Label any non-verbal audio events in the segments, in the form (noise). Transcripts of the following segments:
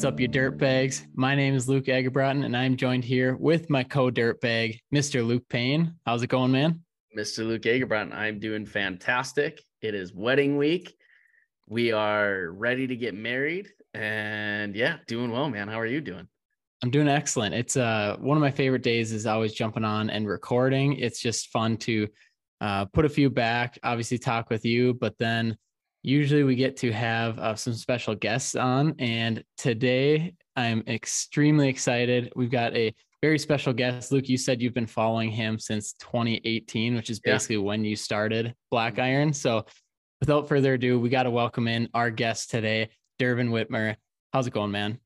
What's up, you dirtbags? My name is Luke Eggebraaten, and I'm joined here with my co-dirtbag, Mr. Luke Payne. How's it going, man? Mr. Luke Eggebraaten, I'm doing fantastic. It is wedding week. We are ready to get married, and yeah, doing well, man. How are you doing? I'm doing excellent. It's uh one of my favorite days is always jumping on and recording. It's just fun to uh, put a few back, obviously talk with you, but then usually we get to have uh, some special guests on. And today I'm extremely excited. We've got a very special guest. Luke, you said you've been following him since 2018, which is basically yeah. when you started Black mm-hmm. Iron. So without further ado, we got to welcome in our guest today, Dervin Whitmer. How's it going, man?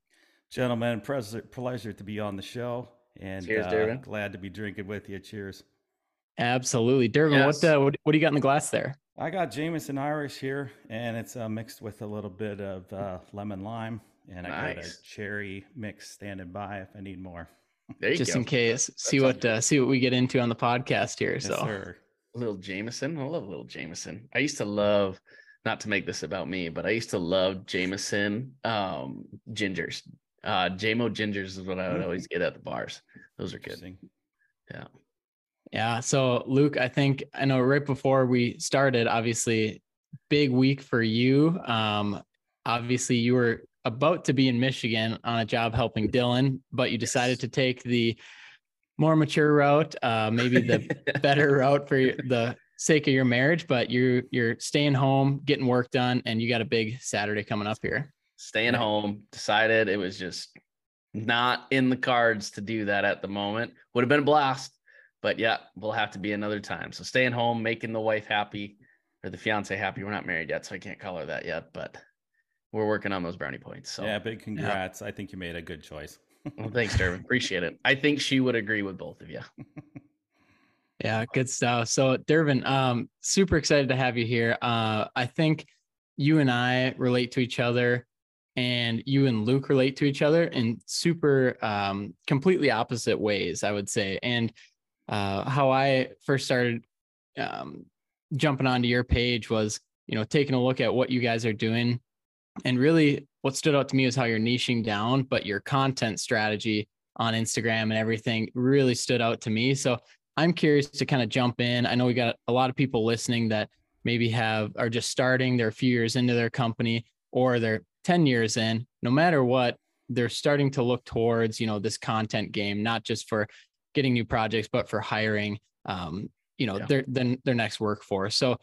Gentlemen, pleasure, pleasure to be on the show and Cheers, uh, glad to be drinking with you. Cheers. Absolutely. Dervin, yes. what, uh, what, what do you got in the glass there? I got Jameson Irish here, and it's uh, mixed with a little bit of uh, lemon lime, and I nice. got a cherry mix standing by if I need more. Just go. in case, That's see what uh, see what we get into on the podcast here. Yes, so, sir. a little Jameson, I love a little Jameson. I used to love, not to make this about me, but I used to love Jameson um, gingers. Uh, JMO gingers is what I would always mm-hmm. get at the bars. Those are good. Yeah. Yeah. So, Luke, I think I know right before we started, obviously, big week for you. Um, obviously, you were about to be in Michigan on a job helping Dylan, but you decided to take the more mature route, uh, maybe the (laughs) better route for the sake of your marriage. But you're you're staying home, getting work done, and you got a big Saturday coming up here. Staying home, decided it was just not in the cards to do that at the moment. Would have been a blast but yeah, we'll have to be another time. So staying home, making the wife happy or the fiance happy. We're not married yet, so I can't call her that yet, but we're working on those brownie points. So yeah, big congrats. Yeah. I think you made a good choice. (laughs) well, thanks, Dervin. Appreciate it. I think she would agree with both of you. (laughs) yeah, good stuff. So Dervin, um, super excited to have you here. Uh, I think you and I relate to each other and you and Luke relate to each other in super um, completely opposite ways, I would say. And uh, how I first started um, jumping onto your page was, you know, taking a look at what you guys are doing. And really, what stood out to me is how you're niching down, but your content strategy on Instagram and everything really stood out to me. So I'm curious to kind of jump in. I know we got a lot of people listening that maybe have are just starting, they're a few years into their company, or they're 10 years in. No matter what, they're starting to look towards, you know, this content game, not just for getting new projects, but for hiring, um, you know, yeah. their then their next workforce. So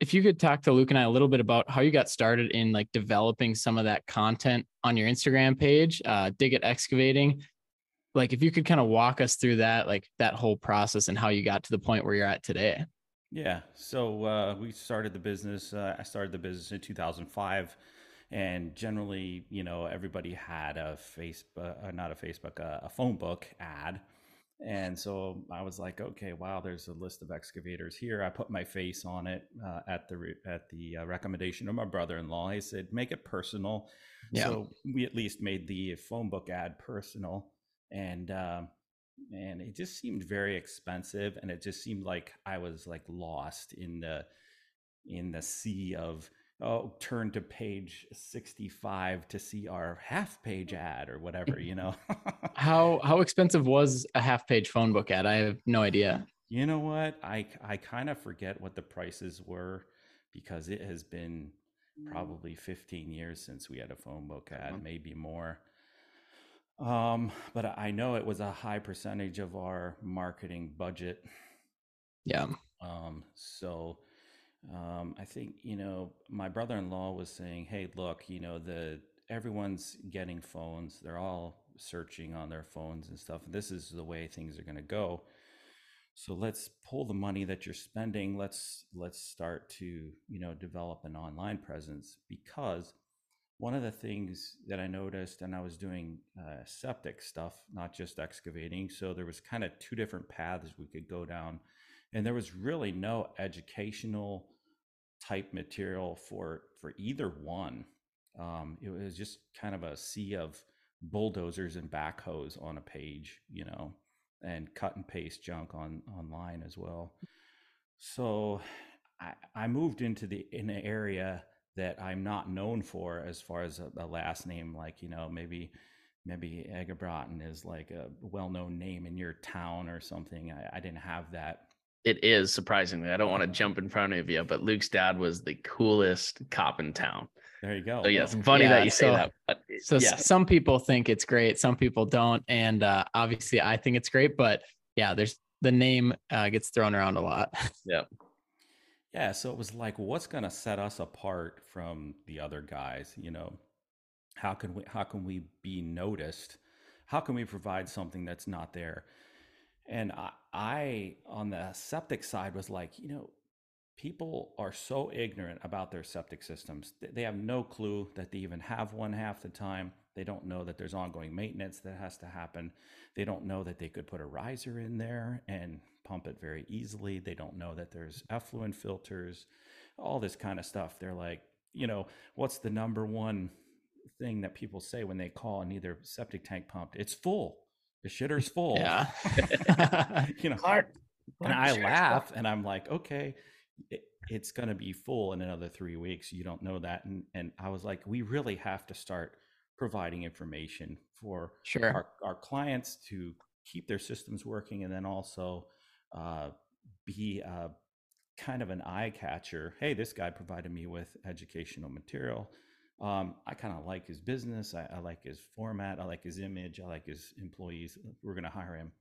if you could talk to Luke and I a little bit about how you got started in like developing some of that content on your Instagram page, uh, dig it excavating. Like if you could kind of walk us through that, like that whole process and how you got to the point where you're at today. Yeah. So uh, we started the business. Uh, I started the business in 2005 and generally you know everybody had a facebook uh, not a facebook uh, a phone book ad and so I was like, okay, wow, there's a list of excavators here. I put my face on it uh, at the at the uh, recommendation of my brother-in-law. He said, make it personal. Yeah. So we at least made the phone book ad personal, and uh, and it just seemed very expensive, and it just seemed like I was like lost in the in the sea of oh turn to page 65 to see our half page ad or whatever you know? (laughs) How how expensive was a half page phone book ad? I have no idea. You know what? I i kind of forget what the prices were because it has been probably 15 years since we had a phone book ad mm-hmm. maybe more. Um but i know it was a high percentage of our marketing budget. Yeah. Um so um, I think you know my brother-in-law was saying, "Hey, look, you know the everyone's getting phones. They're all searching on their phones and stuff. This is the way things are going to go. So let's pull the money that you're spending. Let's let's start to you know develop an online presence because." One of the things that I noticed, and I was doing uh, septic stuff, not just excavating. So there was kind of two different paths we could go down and there was really no educational type material for for either one. Um, it was just kind of a sea of bulldozers and backhoes on a page, you know, and cut and paste junk on online as well. So I, I moved into the in an area that I'm not known for as far as a, a last name. Like, you know, maybe maybe Eggebraaten is like a well-known name in your town or something. I, I didn't have that. It is surprisingly. I don't want to jump in front of you, but Luke's dad was the coolest cop in town. There you go. So yes, funny Yeah, that you say so- that. But So s- yes, some people think it's great, some people don't, and uh, obviously I think it's great. But yeah, there's the name uh, gets thrown around a lot. (laughs) Yeah. Yeah, so it was like, what's going to set us apart from the other guys? You know, how can we how can we be noticed? How can we provide something that's not there? And I, I on the septic side was like, you know, people are so ignorant about their septic systems. They have no clue that they even have one half the time. They don't know that there's ongoing maintenance that has to happen. They don't know that they could put a riser in there and pump it very easily. They don't know that there's effluent filters, all this kind of stuff. They're like, you know, what's the number one thing that people say when they call and need their septic tank pumped? It's full. The shitter's (laughs) full. yeah. (laughs) you know, and I laugh and I'm like, okay, it, it's going to be full in another three weeks. You don't know that. And, and I was like, we really have to start providing information for Sure. our, our clients to keep their systems working and then also uh, be uh, kind of an eye catcher. Hey, this guy provided me with educational material. Um, I kind of like his business. I, I like his format. I like his image. I like his employees. We're going to hire him.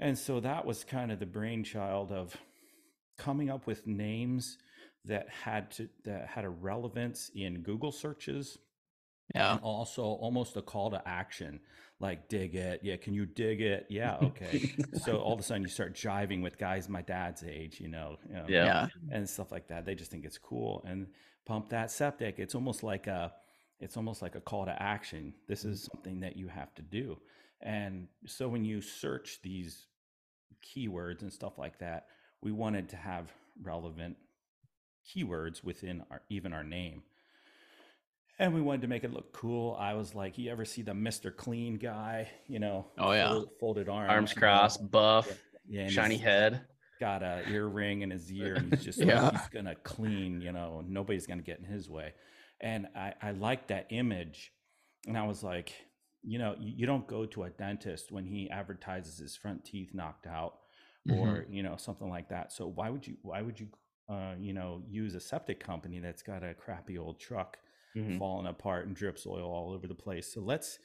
And so that was kind of the brainchild of coming up with names that had to that had a relevance in Google searches Yeah. and also almost a call to action like dig it. Yeah can you dig it? Yeah okay. (laughs) So all of a sudden you start jiving with guys my dad's age you know, you know, Yeah. Yeah. and stuff like that. They just think it's cool and pump that septic. It's almost like a it's almost like a call to action. This is mm-hmm. something that you have to do. And so when you search these keywords and stuff like that we wanted to have relevant keywords within our even our name and we wanted to make it look cool. I was like, you ever see the Mr. Clean guy? You know, Oh, yeah. fold- folded arms, arms crossed, buff, yeah, and shiny head. got a earring in his ear, and he's just (laughs) Yeah. like, he's gonna clean. You know, nobody's gonna get in his way. And I, I like that image, and I was like, you know, you, you don't go to a dentist when he advertises his front teeth knocked out, Mhm. or you know something like that. So why would you? Why would you? Uh, you know, use a septic company that's got a crappy old truck Mhm. falling apart and drips oil all over the place. So let's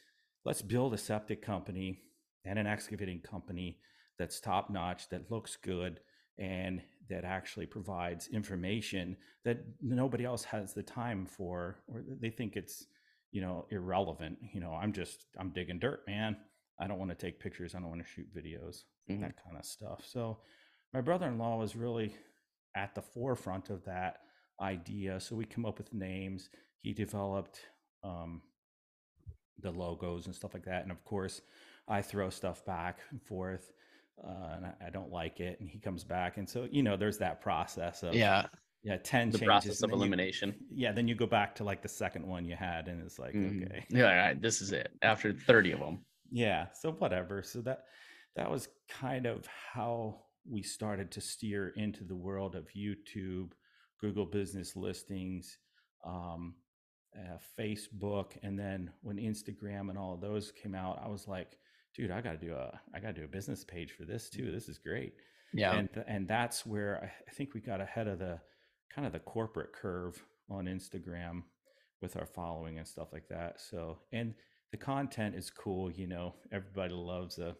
let's build a septic company and an excavating company that's top notch, that looks good, and that actually provides information that nobody else has the time for, or they think it's you know irrelevant. You know, I'm just I'm digging dirt, man. I don't want to take pictures. I don't want to shoot videos, Mhm. that kind of stuff. So my brother-in-law was really at the forefront of that idea. So we come up with names. He developed um, the logos and stuff like that. And of course, I throw stuff back and forth, uh, and I, I don't like it. And he comes back, and so you know, there's that process of Yeah. yeah, ten The changes, process of then you- elimination. yeah, then you go back to like the second one you had, and it's like Mhm. okay, Yeah, all right, this is it. After 30 of them. yeah so whatever so that that was kind of how we started to steer into the world of youtube google business listings um, uh, facebook and then when instagram and all of those came out i was like dude i gotta do a i gotta do a business page for this too this is great Yeah. and th- and that's where I, think we got ahead of the kind of the corporate curve on Instagram with our following and stuff like that. So and the content is cool. You know, everybody loves a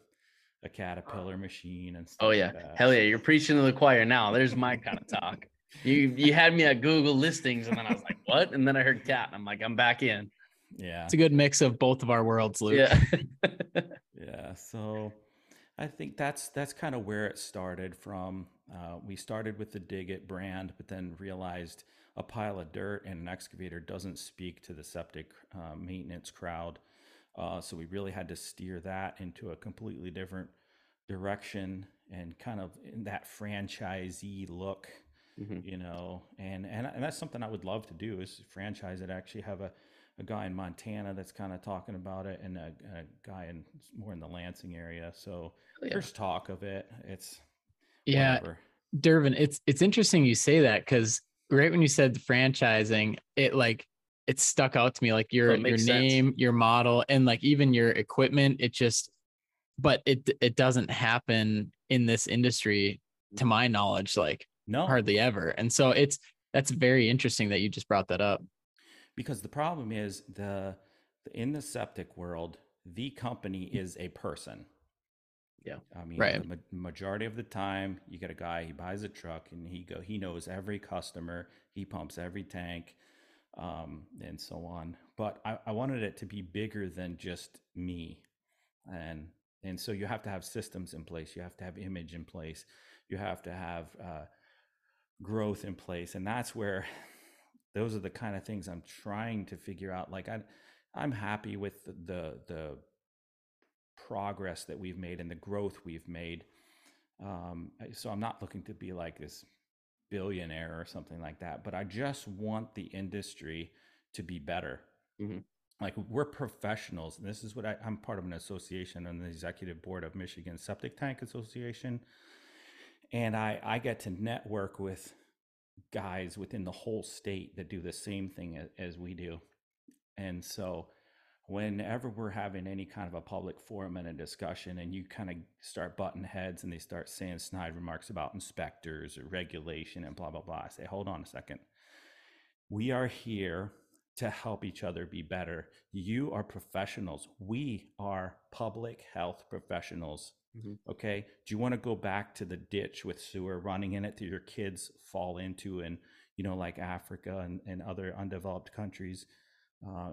a caterpillar machine and stuff. Oh like yeah. that. Hell yeah. You're preaching to the choir now. There's my kind of talk. You you had me at Google listings and then I was like, what? And then I heard cat and I'm like, I'm back in. Yeah, It's a good mix of both of our worlds, Luke. Yeah. (laughs) yeah. So I think that's that's kind of where it started from. Uh, we started with the Dig It brand, but then realized a pile of dirt and an excavator doesn't speak to the septic uh, maintenance crowd. Uh, so we really had to steer that into a completely different direction and kind of in that franchisee look, Mhm. you know. And, and and that's something I would love to do is franchise it. Actually, have a a guy in Montana that's kind of talking about it, and a, a guy in more in the Lansing area. So Yeah. there's talk of it. It's Yeah. whatever. Dervin, it's it's interesting you say that because right when you said franchising. It like it stuck out to me like your your sense. name, your model, and like even your equipment. It just, but it it doesn't happen in this industry, to my knowledge, like No, hardly ever. And so it's that's very interesting that you just brought that up. because the problem is the in the septic world, the company is a person. Yeah. I mean, Right. the ma- majority of the time, you get a guy he buys a truck and he go he knows every customer, he pumps every tank, um, and so on. But I, I wanted it to be bigger than just me, and and so you have to have systems in place, you have to have image in place, you have to have uh, growth in place, and that's where (laughs) those are the kind of things I'm trying to figure out. Like I, I'm happy with the the, progress that we've made and the growth we've made. Um, so I'm not looking to be like this billionaire or something like that, but I just want the industry to be better. Mhm. Like we're professionals, and this is what I, I'm part of an association on the executive board of Michigan Septic Tank Association, and I I get to network with guys within the whole state that do the same thing as, we do, and so whenever we're having any kind of a public forum and a discussion and you kind of start butting heads and they start saying snide remarks about inspectors or regulation and blah blah blah i say hold on a second. We are here to help each other be better. You are professionals. We are public health professionals Mhm. okay do you want to go back to the ditch with sewer running in it that your kids fall into and you know like africa and, and other undeveloped countries uh,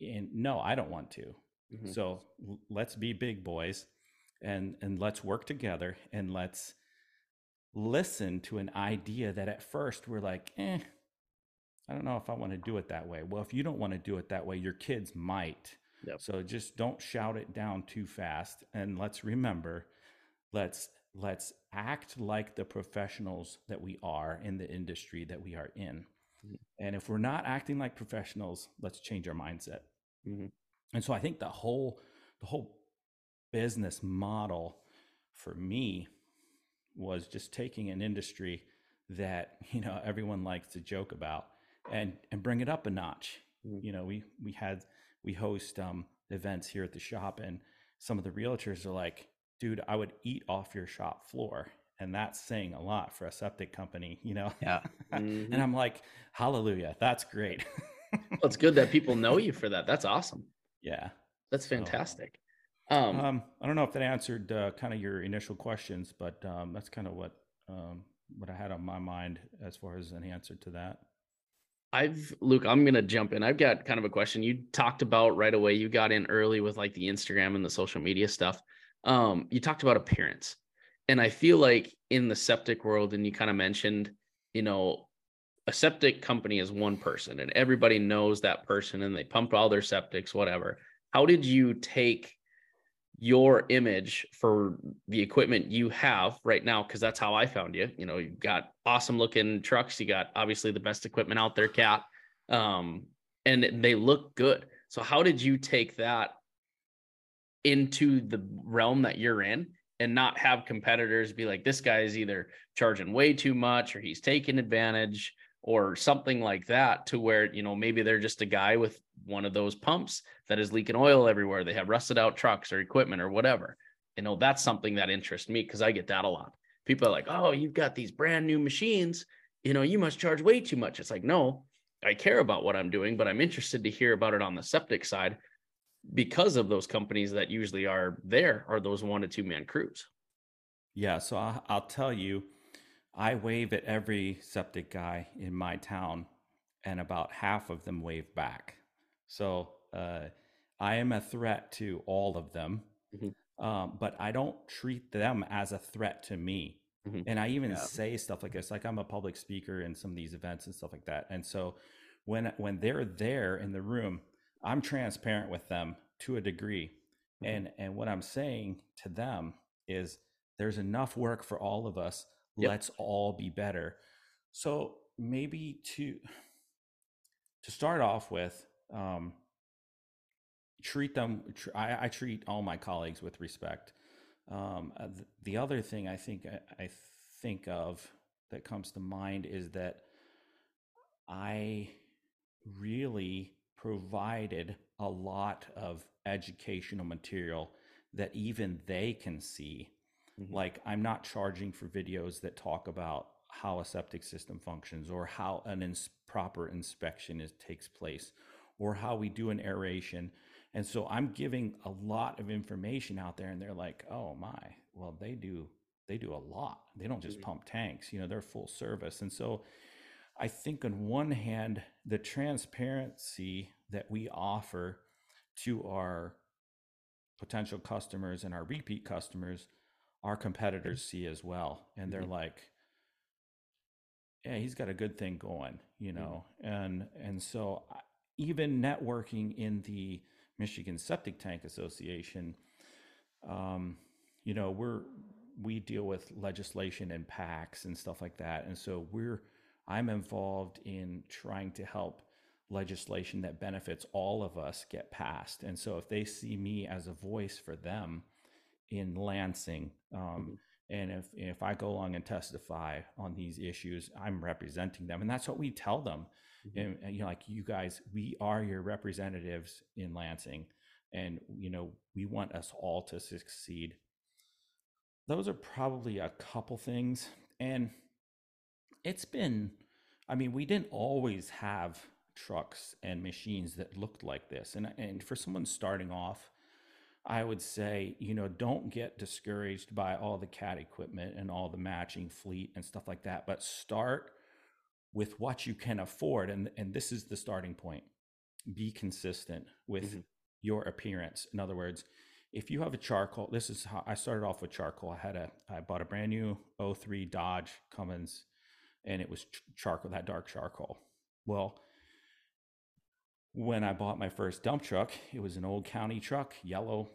and no i don't want to Mhm. so let's be big boys and and let's work together and let's listen to an idea that at first we're like eh i don't know if i want to do it that way well if you don't want to do it that way your kids might Yep. so just don't shout it down too fast and let's remember let's let's act like the professionals that we are in the industry that we are in Mhm. and if we're not acting like professionals let's change our mindset Mhm. and so i think the whole the whole business model for me was just taking an industry that (laughs) you know everyone likes to joke about and and bring it up a notch Mhm. you know we we had we host um events here at the shop and some of the realtors are like dude i would eat off your shop floor and that's saying a lot for a septic company you know Yeah. Mhm. (laughs) and i'm like hallelujah that's great Well, it's good that people know you for that. That's awesome. yeah That's So- fantastic. Um, Um, I don't know if that answered uh, kind of your initial questions, but um, that's kind of what um, what I had on my mind as far as an answer to that. I've Luke, I'm gonna jump in. I've got kind of a question. You talked about right away. You got in early with like the Instagram and the social media stuff. Um, you talked about appearance, and I feel like in the septic world, and you kind of mentioned, you know, a septic company is one person, and everybody knows that person, and they pump all their septics, whatever. How did you take your image for the equipment you have right now because that's how i found you. You know you've got awesome looking trucks you got obviously the best equipment out there cat um and they look good. So how did you take that into the realm that you're in and not have competitors be like this guy is either charging way too much or he's taking advantage or something like that to where you know maybe they're just a guy with one of those pumps that is leaking oil everywhere. They have rusted out trucks or equipment or whatever. You know that's something that interests me because i get that a lot. People are like oh you've got these brand new machines. You know you must charge way too much. It's like no i care about what i'm doing but i'm interested to hear about it on the septic side because of those companies that usually are there are those one to two man crews. Yeah, so I, I'll tell you, I wave at every septic guy in my town, and about half of them wave back. So uh, I am a threat to all of them, Mhm. um, but I don't treat them as a threat to me. Mhm. And I even Yeah. say stuff like this, like I'm a public speaker in some of these events and stuff like that. And so when when they're there in the room, I'm transparent with them to a degree. Mhm. And and what I'm saying to them is there's enough work for all of us. Yep. Let's all be better. So maybe to to start off with, um, treat them. Tr- I, I treat all my colleagues with respect. Um, uh, th- the other thing I think I, I think of that comes to mind is that I really provided a lot of educational material that even they can see. Mm-hmm. Like, I'm not charging for videos that talk about how a septic system functions or how an ins- proper inspection is, takes place or how we do an aeration. And so I'm giving a lot of information out there and they're like, "Oh my, well they do they do a lot. They don't just mm-hmm. pump tanks, you know, they're full service." And so I think on one hand, the transparency that we offer to our potential customers and our repeat customers, our competitors see as well. And they're mm-hmm. like, yeah, he's got a good thing going, you mm-hmm. know? Mm-hmm. And, and so even networking in the Michigan Septic Tank Association, um, you know, we're, we deal with legislation and PACs and stuff like that. And so we're, I'm involved in trying to help legislation that benefits all of us get passed. And so if they see me as a voice for them in Lansing, um, mm-hmm. and if if I go along and testify on these issues, I'm representing them, and that's what we tell them. Mm-hmm. And, and you know, like you guys, we are your representatives in Lansing, and you know, we want us all to succeed. Those are probably a couple things, and it's been i mean we didn't always have trucks and machines that looked like this and and for someone starting off i would say you know don't get discouraged by all the cat equipment and all the matching fleet and stuff like that but start with what you can afford and and this is the starting point be consistent with mm-hmm. your appearance in other words if you have a charcoal this is how i started off with charcoal i had a i bought a brand new 03 dodge cummins and it was charcoal, that dark charcoal. Well, when I bought my first dump truck, it was an old county truck, yellow,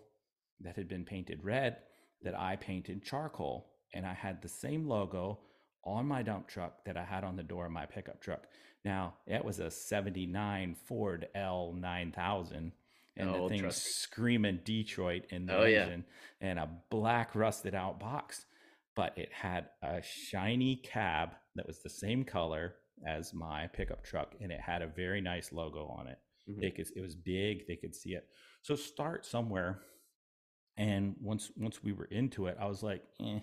that had been painted red, that I painted charcoal. And I had the same logo on my dump truck that I had on the door of my pickup truck. Now, it was a 79 Ford L9000 and oh, the thing screaming Detroit in the oh, engine yeah. and a black rusted out box but it had a shiny cab that was the same color as my pickup truck and it had a very nice logo on it mm-hmm. they could it was big they could see it so start somewhere and once once we were into it i was like eh,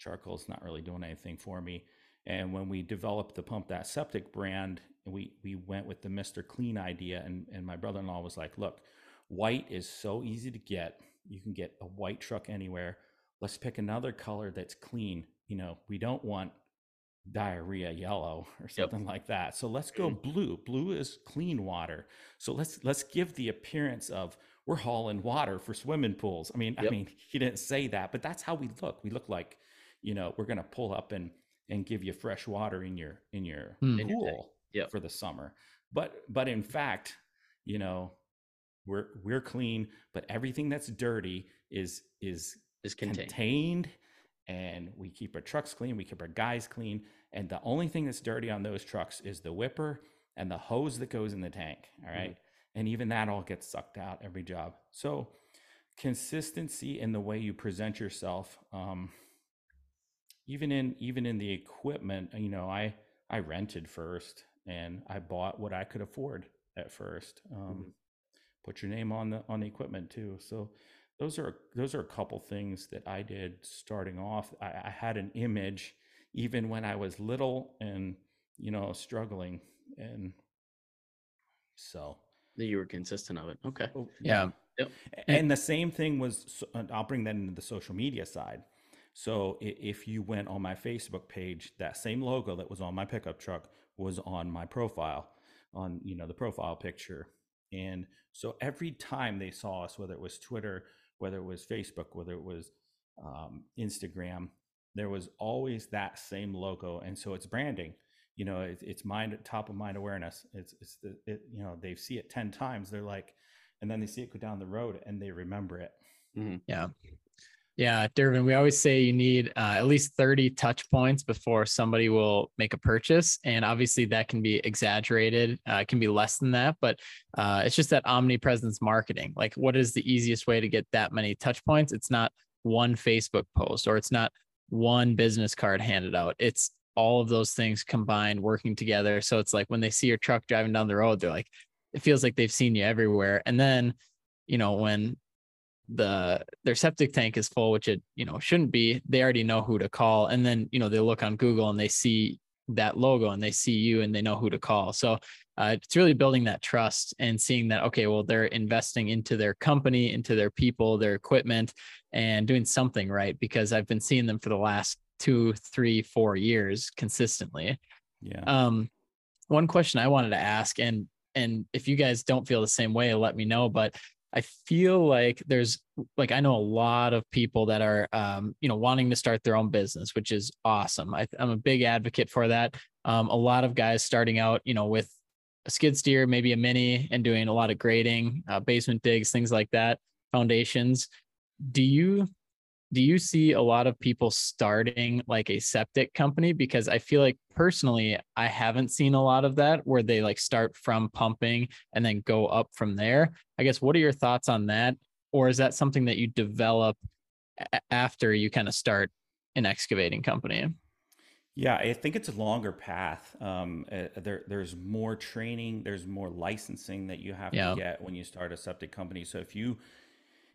charcoal's not really doing anything for me and when we developed the pump that septic brand we we went with the mr clean idea and and my brother-in-law was like look white is so easy to get you can get a white truck anywhere let's pick another color that's clean. You know, we don't want diarrhea yellow (laughs) or something yep. like that. So let's go mm. blue. Blue is clean water. So let's let's give the appearance of we're hauling water for swimming pools. I mean, yep. I mean, (laughs) he didn't say that, but that's how we look. We look like, you know, we're gonna pull up and and give you fresh water in your in your mm. pool yep. for the summer. But but in fact, you know, we're we're clean, but everything that's dirty is is is contained. contained and we keep our trucks clean, we keep our guys clean. And the only thing that's dirty on those trucks is the whipper and the hose that goes in the tank. All right? mm-hmm. And even that all gets sucked out every job. So consistency in the way you present yourself. Um, even in even in the equipment, you know, I I rented first and I bought what I could afford at first. Um, mm-hmm. Put your name on the on the equipment too. So those are those are a couple things that I did starting off. I, I, had an image even when I was little and you know struggling, and so that you were consistent of it. Okay. Oh, yeah. Yep. And the same thing was. I'll bring that into the social media side. So if you went on my Facebook page, that same logo that was on my pickup truck was on my profile, on you know the profile picture. And so every time they saw us, whether it was Twitter whether it was Facebook, whether it was um, Instagram, there was always that same logo, and so it's branding. You know, it, it's mind top of mind awareness. It's it's the it, you know they see it ten times, they're like, and then they see it go down the road and they remember it. Mm-hmm. Yeah. Yeah, Dervin, we always say you need uh, at least 30 touch points before somebody will make a purchase. And obviously, that can be exaggerated, uh, it can be less than that, but uh, it's just that omnipresence marketing. Like, what is the easiest way to get that many touch points? It's not one Facebook post or it's not one business card handed out. It's all of those things combined working together. So it's like when they see your truck driving down the road, they're like, it feels like they've seen you everywhere. And then, you know, when the their septic tank is full, which it, you know, shouldn't be, they already know who to call. And then, you know, they look on Google and they see that logo and they see you and they know who to call. So uh, it's really building that trust and seeing that, okay, well, they're investing into their company, into their people, their equipment, and doing something right because I've been seeing them for the last two, three, four years consistently. Yeah. Um, one question I wanted to ask, and and if you guys don't feel the same way, let me know. But I feel like there's like I know a lot of people that are um, you know wanting to start their own business, which is awesome. I, am a big advocate for that. Um, a lot of guys starting out, you know, with a skid steer, maybe a mini, and doing a lot of grading, uh, basement digs, things like that, foundations. Do you do you see a lot of people starting like a septic company? Because i feel like personally i haven't seen a lot of that where they like start from pumping and then go up from there. I guess what are your thoughts on that? Or is that something that you develop after you kind of start an excavating company? Yeah i think it's a longer path. Um, uh, there, there's more training there's more licensing that you have yeah. to get when you start a septic company. So if you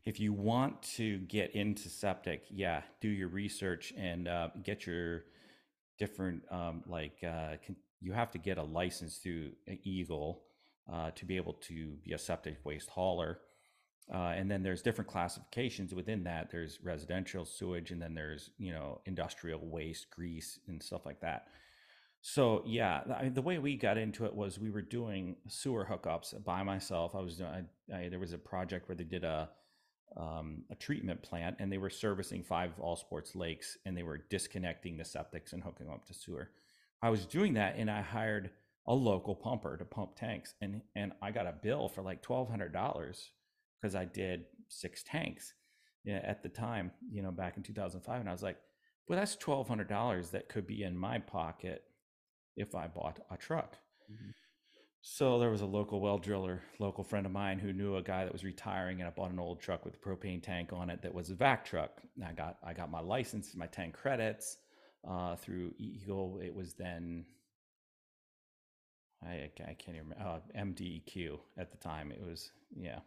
if you want to get into septic, yeah, do your research and uh, get your different um, like uh, can, you have to get a license through EGLE uh, to be able to be a septic waste hauler. Uh, and then there's different classifications within that. There's residential sewage, and then there's you know industrial waste, grease, and stuff like that. So yeah, I the way we got into it was we were doing sewer hookups by myself. I was doing. I, I, there was a project where they did a um, a treatment plant and they were servicing five all sports lakes and they were disconnecting the septics and hooking them up to sewer. I was doing that and I hired a local pumper to pump tanks and and I got a bill for like twelve hundred dollars because I did six tanks yeah, at the time, you know, back in 2005. And I was like, well, that's twelve hundred dollars that could be in my pocket if I bought a truck. Mm-hmm. So there was a local well driller, local friend of mine who knew a guy that was retiring, and I bought an old truck with a propane tank on it that was a vac truck. I got I got my license, my tank credits uh, through EGLE. It was then I I can't even remember uh, MDEQ at the time. It was yeah,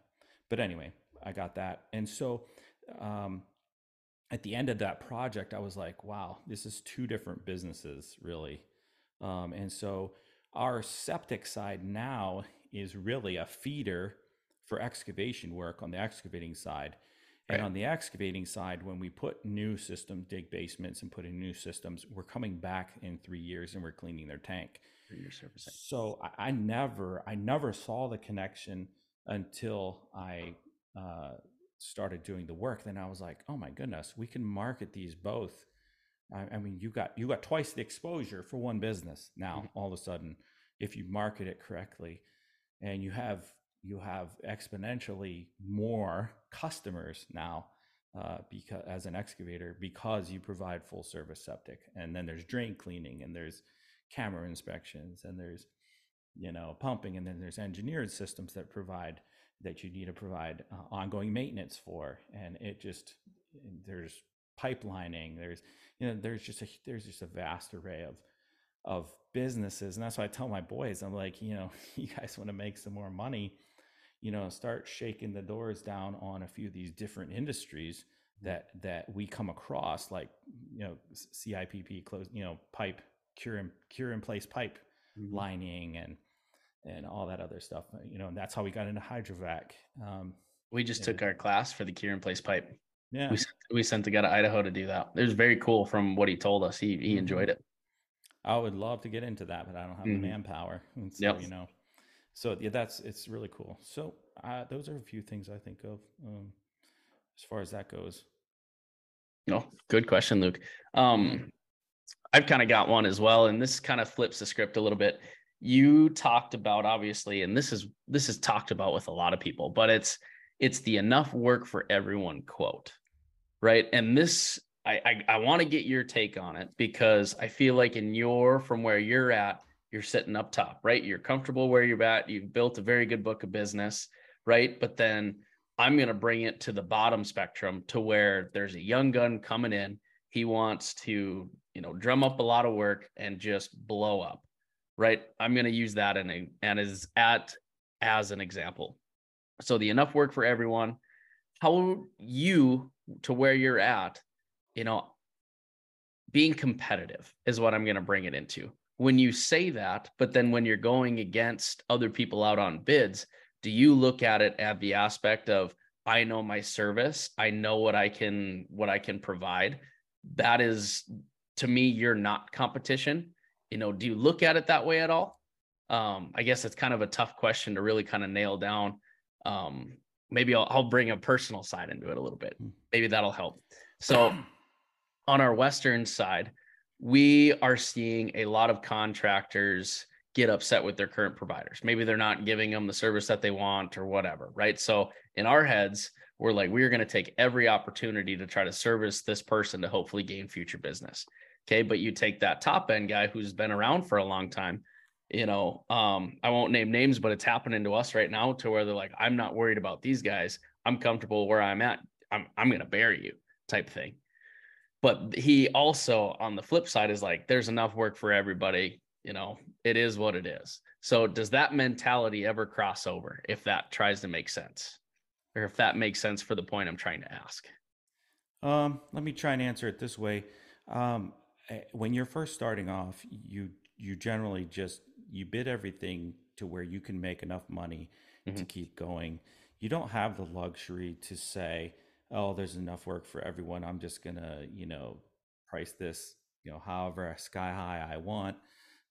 but anyway, I got that, and so um, at the end of that project, I was like, wow, this is two different businesses really, um, and so our septic side now is really a feeder for excavation work on the excavating side. And on the excavating side, when we put new system, dig basements and put in new systems, we're coming back in three years and we're cleaning their tank. So I, I, never, I never saw the connection until I uh, started doing the work. Then I was like, oh my goodness, we can market these both I, I, mean, you got you got twice the exposure for one business now. Mm-hmm. All of a sudden, if you market it correctly, and you have you have exponentially more customers now uh, because as an excavator because you provide full service septic, and then there's drain cleaning, and there's camera inspections, and there's you know pumping, and then there's engineered systems that provide that you need to provide uh, ongoing maintenance for, and it just there's pipelining there's you know there's just a there's just a vast array of of businesses and that's why i tell my boys i'm like you know (laughs) you guys want to make some more money you know start shaking the doors down on a few of these different industries that that we come across like you know cipp close you know pipe cure in, cure in place pipe mm-hmm. lining and and all that other stuff you know and that's how we got into hydrovac um, we just took our class for the cure in place pipe yeah. We sent, we sent the guy to Idaho to do that. It was very cool from what he told us. He he mm-hmm. enjoyed it. I would love to get into that, but I don't have mm-hmm. the manpower. And so, yep. you know, so yeah, that's, it's really cool. So uh, those are a few things I think of um, as far as that goes. No, oh, good question, Luke. Um, I've kind of got one as well, and this kind of flips the script a little bit. You talked about obviously, and this is this is talked about with a lot of people, but it's it's the enough work for everyone quote right and this i i, I want to get your take on it because i feel like in your from where you're at you're sitting up top right you're comfortable where you're at you've built a very good book of business right but then i'm going to bring it to the bottom spectrum to where there's a young gun coming in he wants to you know, drum up a lot of work and just blow up, right? I'm going to use that and and is at as an example. So the enough work for everyone. How you to where you're at, you know, being competitive is what I'm going to bring it into. When you say that, but then when you're going against other people out on bids, do you look at it at the aspect of I know my service, I know what I can what I can provide. That is to me you're not competition. You know, do you look at it that way at all? Um, I guess it's kind of a tough question to really kind of nail down. Um, maybe I'll, I'll bring a personal side into it a little bit. Hmm. Maybe that'll help. (clears throat) So on our western side, we are seeing a lot of contractors get upset with their current providers. Maybe they're not giving them the service that they want or whatever, right? So in our heads, we're like, we're going to take every opportunity to try to service this person to hopefully gain future business. Okay. But you take that top end guy who's been around for a long time, you know, um, I won't name names, but it's happening to us right now to where they're like, I'm not worried about these guys. I'm comfortable where I'm at. I'm, I'm to bury you type thing. But he also, on the flip side, is like, there's enough work for everybody. You know, it is what it is. So, does that mentality ever cross over if that tries to make sense? Or if that makes sense for the point I'm trying to ask? Um, let me try and answer it this way. Um, eh, when you're first starting off, you you generally just you bid everything to where you can make enough money mm-hmm. to keep going. You don't have the luxury to say, "Oh, there's enough work for everyone. I'm just gonna, you know, price this, you know, however sky high I want."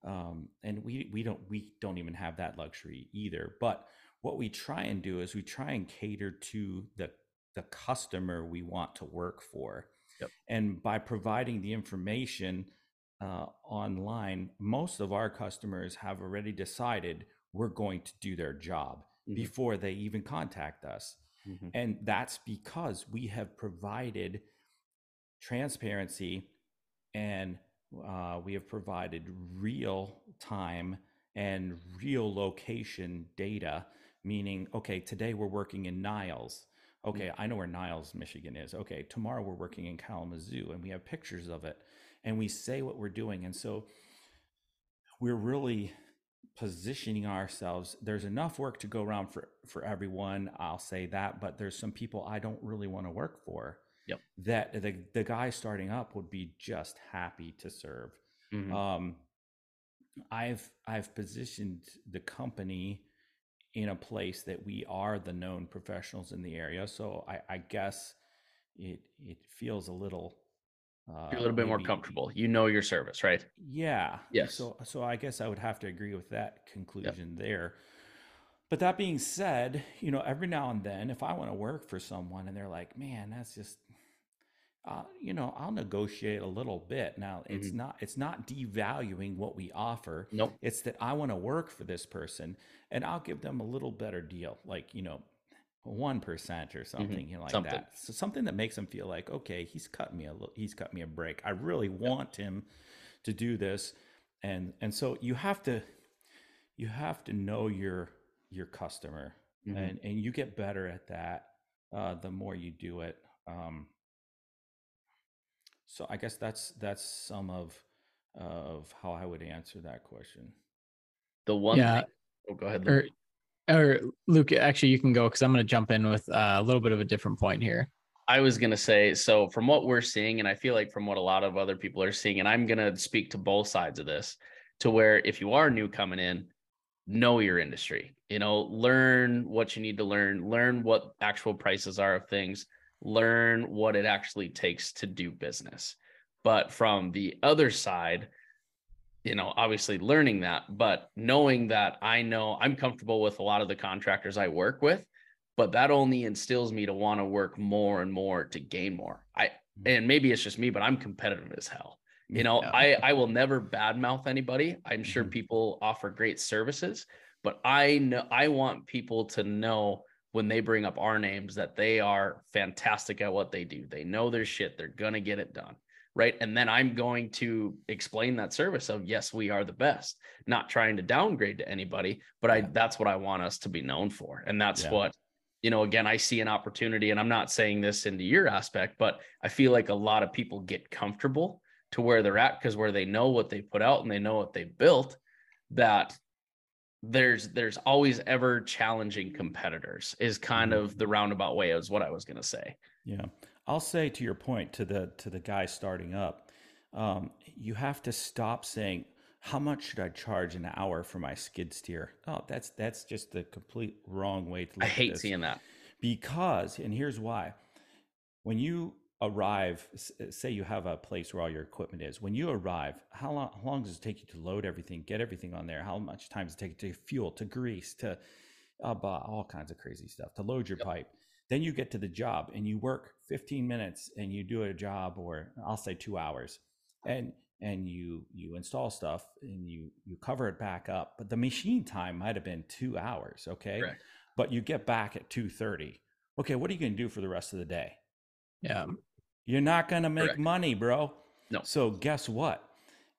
Um, and we we don't we don't even have that luxury either. But what we try and do is we try and cater to the the customer we want to work for. Yep. And by providing the information online, most of our customers have already decided we're going to do their job mm-hmm. before they even contact us. Mm-hmm. And that's because we have provided transparency and uh, we have provided real time and real location data, meaning, okay, today we're working in Niles. Okay, mm-hmm. I know where Niles, Michigan is. Okay, tomorrow we're working in Kalamazoo and we have pictures of it and we say what we're doing. And so we're really positioning ourselves. There's enough work to go around for, for everyone. I'll say that, but there's some people I don't really want to work for. Yep. That the, the guy starting up would be just happy to serve. Mm-hmm. Um, I've I've positioned the company in a place that we are the known professionals in the area. So I, I guess it it feels a little uh, You're a little bit maybe, more comfortable. You know your service, right? Yeah. Yes. So, so I guess I would have to agree with that conclusion yep. there. But that being said, you know, every now and then, if I want to work for someone and they're like, "Man, that's just," uh, you know, I'll negotiate a little bit. Now, mm-hmm. it's not it's not devaluing what we offer. Nope. It's that I want to work for this person, and I'll give them a little better deal, like you know, one percent or mm-hmm. something, mm-hmm. you know, like something. that. So something that makes him feel like, okay, he's cut me a little, he's cut me a break. I really want him to do this, and and so you have to, you have to know your your customer, mm-hmm. and and you get better at that uh, the more you do it. Um, so I guess that's that's some of of how I would answer that question. The one, yeah. Thing, oh, go ahead. Or, or Luke, actually, you can go because I'm going to jump in with uh, a little bit of a different point here. I was going to say, so from what we're seeing, and I feel like from what a lot of other people are seeing, and I'm going to speak to both sides of this, to where if you are new coming in, know your industry, you know, learn what you need to learn, learn what actual prices are of things, learn what it actually takes to do business. But from the other side, you know, obviously learning that, but knowing that I know I'm comfortable with a lot of the contractors I work with, but that only instills me to want to work more and more to gain more. I mm-hmm. and maybe it's just me, but I'm competitive as hell. You know, yeah. I I will never badmouth anybody. I'm sure mm-hmm. people offer great services, but I know I want people to know when they bring up our names that they are fantastic at what they do. They know their shit. They're gonna get it done right and then i'm going to explain that service of yes we are the best not trying to downgrade to anybody but i that's what i want us to be known for and that's yeah. what you know again i see an opportunity and i'm not saying this into your aspect but i feel like a lot of people get comfortable to where they're at because where they know what they put out and they know what they built that there's there's always ever challenging competitors is kind Mhm. of the roundabout way is what I was going to say. Yeah, I'll say to your point to the to the guy starting up, um, you have to stop saying how much should I charge an hour for my skid steer. Oh, that's that's just the complete wrong way to look I at hate this. seeing that. because and here's why when you arrive say you have a place where all your equipment is when you arrive how long, how long does it take you to load everything get everything on there how much time does it take to fuel to grease to uh, all kinds of crazy stuff to load your Yep. pipe then you get to the job and you work 15 minutes and you do a job or i'll say two hours and and you you install stuff and you you cover it back up but the machine time might have been two hours okay Correct. but you get back at 2.30 okay what are you going to do for the rest of the day Yeah. you're not going to make Correct. money bro No. so guess what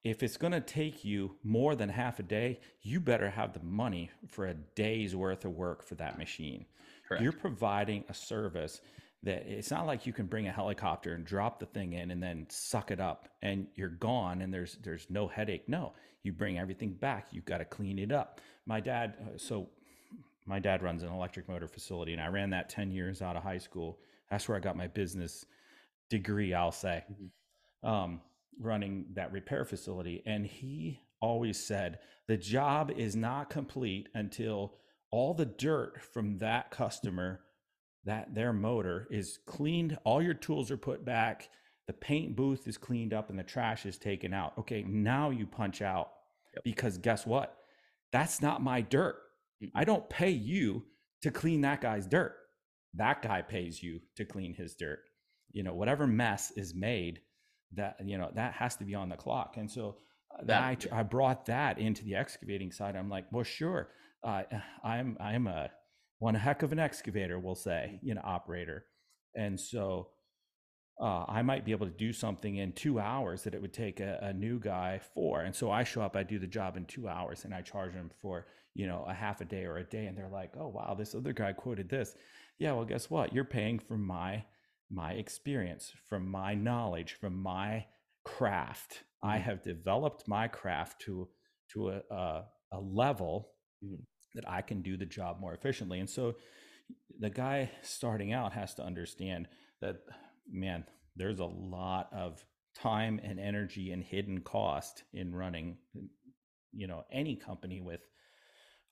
if it's going to take you more than half a day you better have the money for a day's worth of work for that machine Correct. you're providing a service that it's not like you can bring a helicopter and drop the thing in and then suck it up and you're gone and there's there's no headache. No you bring everything back. You've got to clean it up. My dad uh, so my dad runs an electric motor facility and i ran that 10 years out of high school. That's where i got my business degree i'll say. Um, running that repair facility and he always said the job is not complete until all the dirt from that customer that their motor is cleaned all your tools are put back the paint booth is cleaned up and the trash is taken out. Okay now you punch out Yep. because guess what? That's not my dirt. I don't pay you to clean that guy's dirt. That guy pays you to clean his dirt. You know whatever mess is made that you know that has to be on the clock. And so uh, That- I, I brought that into the excavating side. I'm like well sure uh, i'm i'm a one heck of an excavator we'll say you know operator and so uh, I might be able to do something in two hours that it would take a, a new guy four. And so I show up, I do the job in two hours, and I charge them for you know a half a day or a day. And they're like, "Oh wow, this other guy quoted this." Yeah, well, guess what? You're paying for my my experience, from my knowledge, from my craft. I Mhm. have developed my craft to to a a, a level Mhm. that I can do the job more efficiently. And so the guy starting out has to understand that man, there's a lot of time and energy and hidden cost in running you know any company with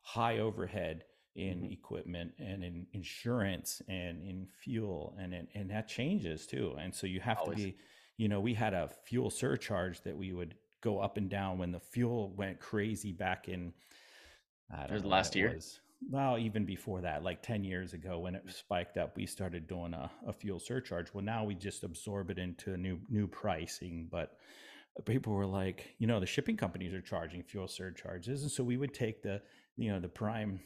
high overhead in Mhm. equipment and in insurance and in fuel and in, and that changes too and so you have Always. to be you know we had a fuel surcharge that we would go up and down when the fuel went crazy back in I don't was know last year? was. well even before that like 10 years ago when it spiked up we started doing a, a fuel surcharge. Well now we just absorb it into a new new pricing but people were like you know the shipping companies are charging fuel surcharges and so we would take the you know the prime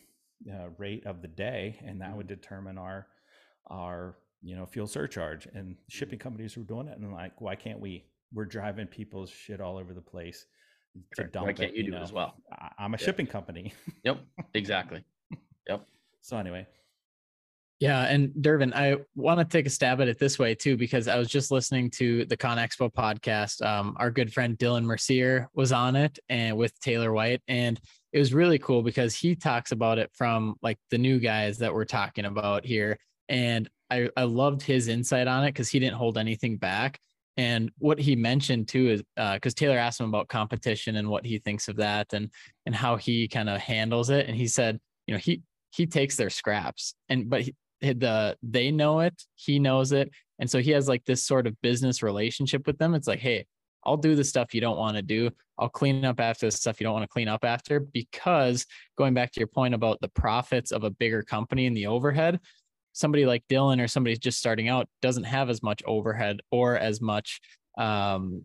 uh, rate of the day and that would determine our our you know fuel surcharge and shipping companies were doing it and like why can't we? We're driving people's shit all over the place to dump Why can't it, you do it as well? I- i'm a Yeah. shipping company (laughs) Yep. Exactly. Yep. So anyway Yeah, and Dervin, I want to take a stab at it this way too, because I was just listening to the Con Expo podcast. Um, our good friend Dylan Mercier was on it, and with Taylor White, and it was really cool because he talks about it from like the new guys that we're talking about here, and I I loved his insight on it because he didn't hold anything back. And what he mentioned too is uh, because Taylor asked him about competition and what he thinks of that, and and how he kind of handles it, and he said, you know, he he takes their scraps, and but he, the they know it he knows it. And so he has like this sort of business relationship with them. It's like hey i'll do the stuff you don't want to do. I'll clean up after the stuff you don't want to clean up after. Because going back to your point about the profits of a bigger company and the overhead somebody like dylan or somebody just starting out doesn't have as much overhead or as much um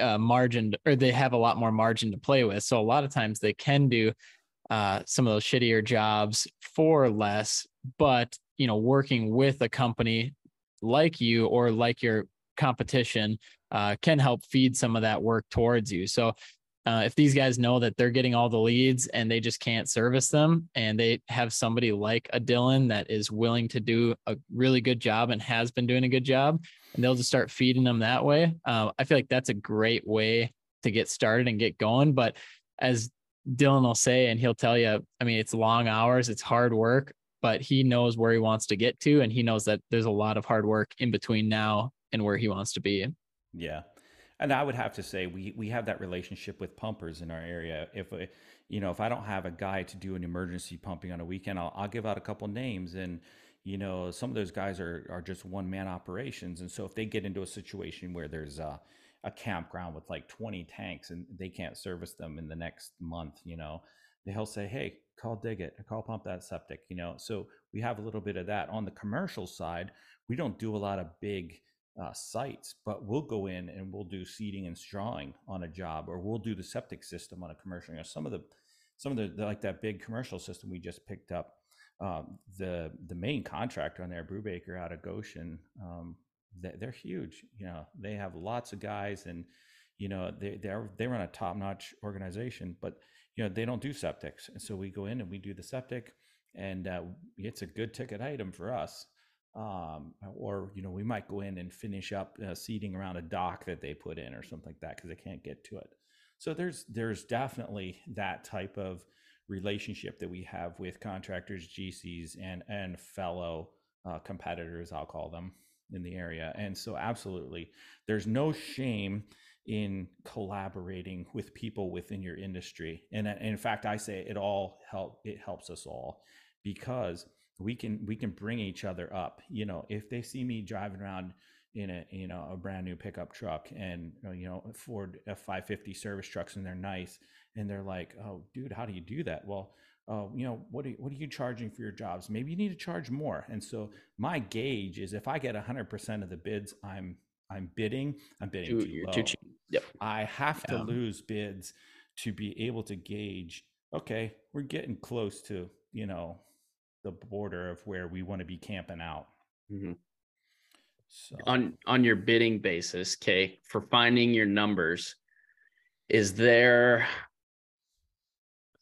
uh, margin or they have a lot more margin to play with so a lot of times they can do uh, some of those shittier jobs for less, but you know, working with a company like you or like your competition uh, can help feed some of that work towards you. So uh, if these guys know that they're getting all the leads and they just can't service them and they have somebody like a dylan that is willing to do a really good job and has been doing a good job and they'll just start feeding them that way uh, i feel like that's a great way to get started and get going. But as dylan will say and he'll tell you i mean it's long hours it's hard work but he knows where he wants to get to and he knows that there's a lot of hard work in between now and where he wants to be. Yeah and I would have to say we we have that relationship with pumpers in our area. If uh, you know, if I don't have a guy to do an emergency pumping on a weekend, I'll, I'll give out a couple names, and you know, some of those guys are are just one man operations, and so if they get into a situation where there's a a campground with like 20 tanks and they can't service them in the next month, you know, they'll say, "Hey, call dig it, call pump that septic," you know. So we have a little bit of that on the commercial side. We don't do a lot of big uh, sites, but we'll go in and we'll do seeding and strawing on a job, or we'll do the septic system on a commercial. You know, some of the, some of the, the like that big commercial system we just picked up, um, the the main contractor on there, Brubaker out of Goshen, um, they, they're huge. You know, they have lots of guys, and you know they they they run a top notch organization, but you know they don't do septics, and so we go in and we do the septic, and uh, it's a good ticket item for us um, or you know we might go in and finish up uh, seating around a dock that they put in or something like that because they can't get to it. So there's there's definitely that type of relationship that we have with contractors gcs and and fellow uh, competitors i'll call them in the area. And so absolutely there's no shame in collaborating with people within your industry. And, and in fact i say it all help it helps us all because we can we can bring each other up you know if they see me driving around in a you know a brand new pickup truck and you know ford f550 service trucks and they're nice and they're like oh dude how do you do that well uh, you know what are, what are you charging for your jobs maybe you need to charge more and so my gauge is if i get 100% of the bids i'm i'm bidding i'm bidding too, too low. Too cheap. Yep. i have to lose bids to be able to gauge okay we're getting close to you know the border of where we want to be camping out. Mm-hmm. So. On on your bidding basis, Kay, for finding your numbers, is there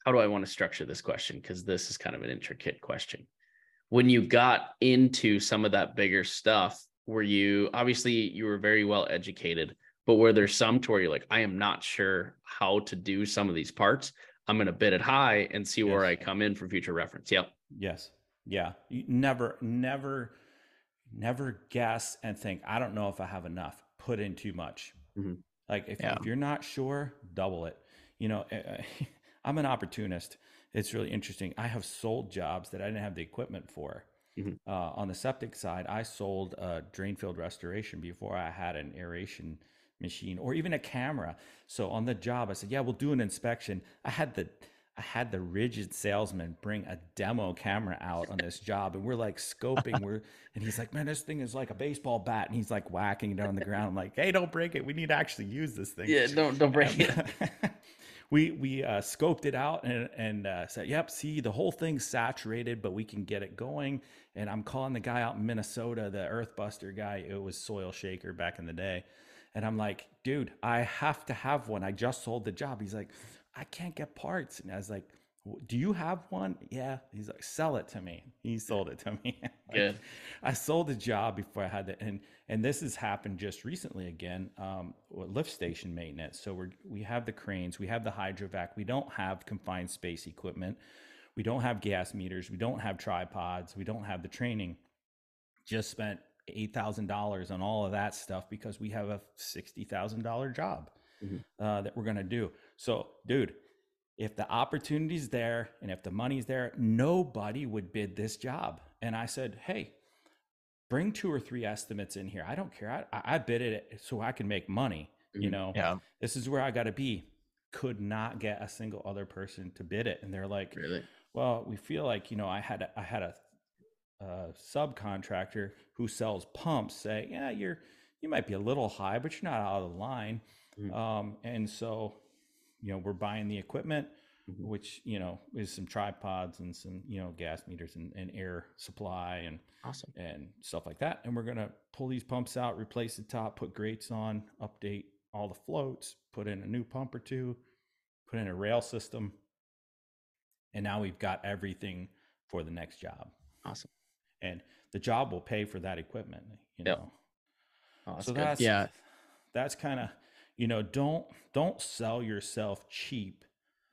how do I want to structure this question? Because this is kind of an intricate question. When you got into some of that bigger stuff, were you obviously you were very well educated, but were there some to where you're like, I am not sure how to do some of these parts? I'm going to bid it high and see yes. where I come in for future reference. Yep. Yes. Yeah. You never, never, never guess and think, I don't know if I have enough. Put in too much. Mm-hmm. Like if, yeah. if, you're not sure, double it. You know, eh, eh, (laughs) I'm an opportunist. It's really interesting. I have sold jobs that I didn't have the equipment for. Mm-hmm. Uh, on the septic side, I sold a drain field restoration before I had an aeration machine or even a camera. So on the job, I said, "Yeah, we'll do an inspection." I had the I had the RIDGID salesman bring a demo camera out on this job, and we're like scoping. We're and he's like, "Man, this thing is like a baseball bat," and he's like whacking it on the ground. I'm like, "Hey, don't break it. We need to actually use this thing." Yeah, don't don't break it. (laughs) we we uh, scoped it out and and uh, said, "Yep, see, the whole thing's saturated, but we can get it going." And I'm calling the guy out in Minnesota, the Earthbuster guy. It was Soil Shaker back in the day, and I'm like, "Dude, I have to have one. I just sold the job." He's like I can't get parts. And I was like, do you have one? Yeah. He's like, sell it to me. He sold it to me. (laughs) like, Good. I sold the job before I had that. And, and this has happened just recently again, um, lift station maintenance. So we're, we have the cranes, we have the hydrovac. We don't have confined space equipment. We don't have gas meters. We don't have tripods. We don't have the training. Just spent $8,000 on all of that stuff because we have a $60,000 job mm-hmm. uh, that we're going to do. So, dude, if the opportunity's there and if the money's there, nobody would bid this job. And I said, hey, bring two or three estimates in here. I don't care. I, I bid it so I can make money. You mm-hmm. know, yeah. this is where I got to be. Could not get a single other person to bid it, and they're like, really? Well, we feel like you know, I had a, I had a, a subcontractor who sells pumps say, yeah, you're you might be a little high, but you're not out of the line. Mm-hmm. Um, and so you know we're buying the equipment mm-hmm. which you know is some tripods and some you know gas meters and, and air supply and awesome and stuff like that and we're going to pull these pumps out replace the top put grates on update all the floats put in a new pump or two put in a rail system, and now we've got everything for the next job. Awesome. And the job will pay for that equipment, you Yep. know. Oh, that's so good. that's Yeah. that's kind of you know don't don't sell yourself cheap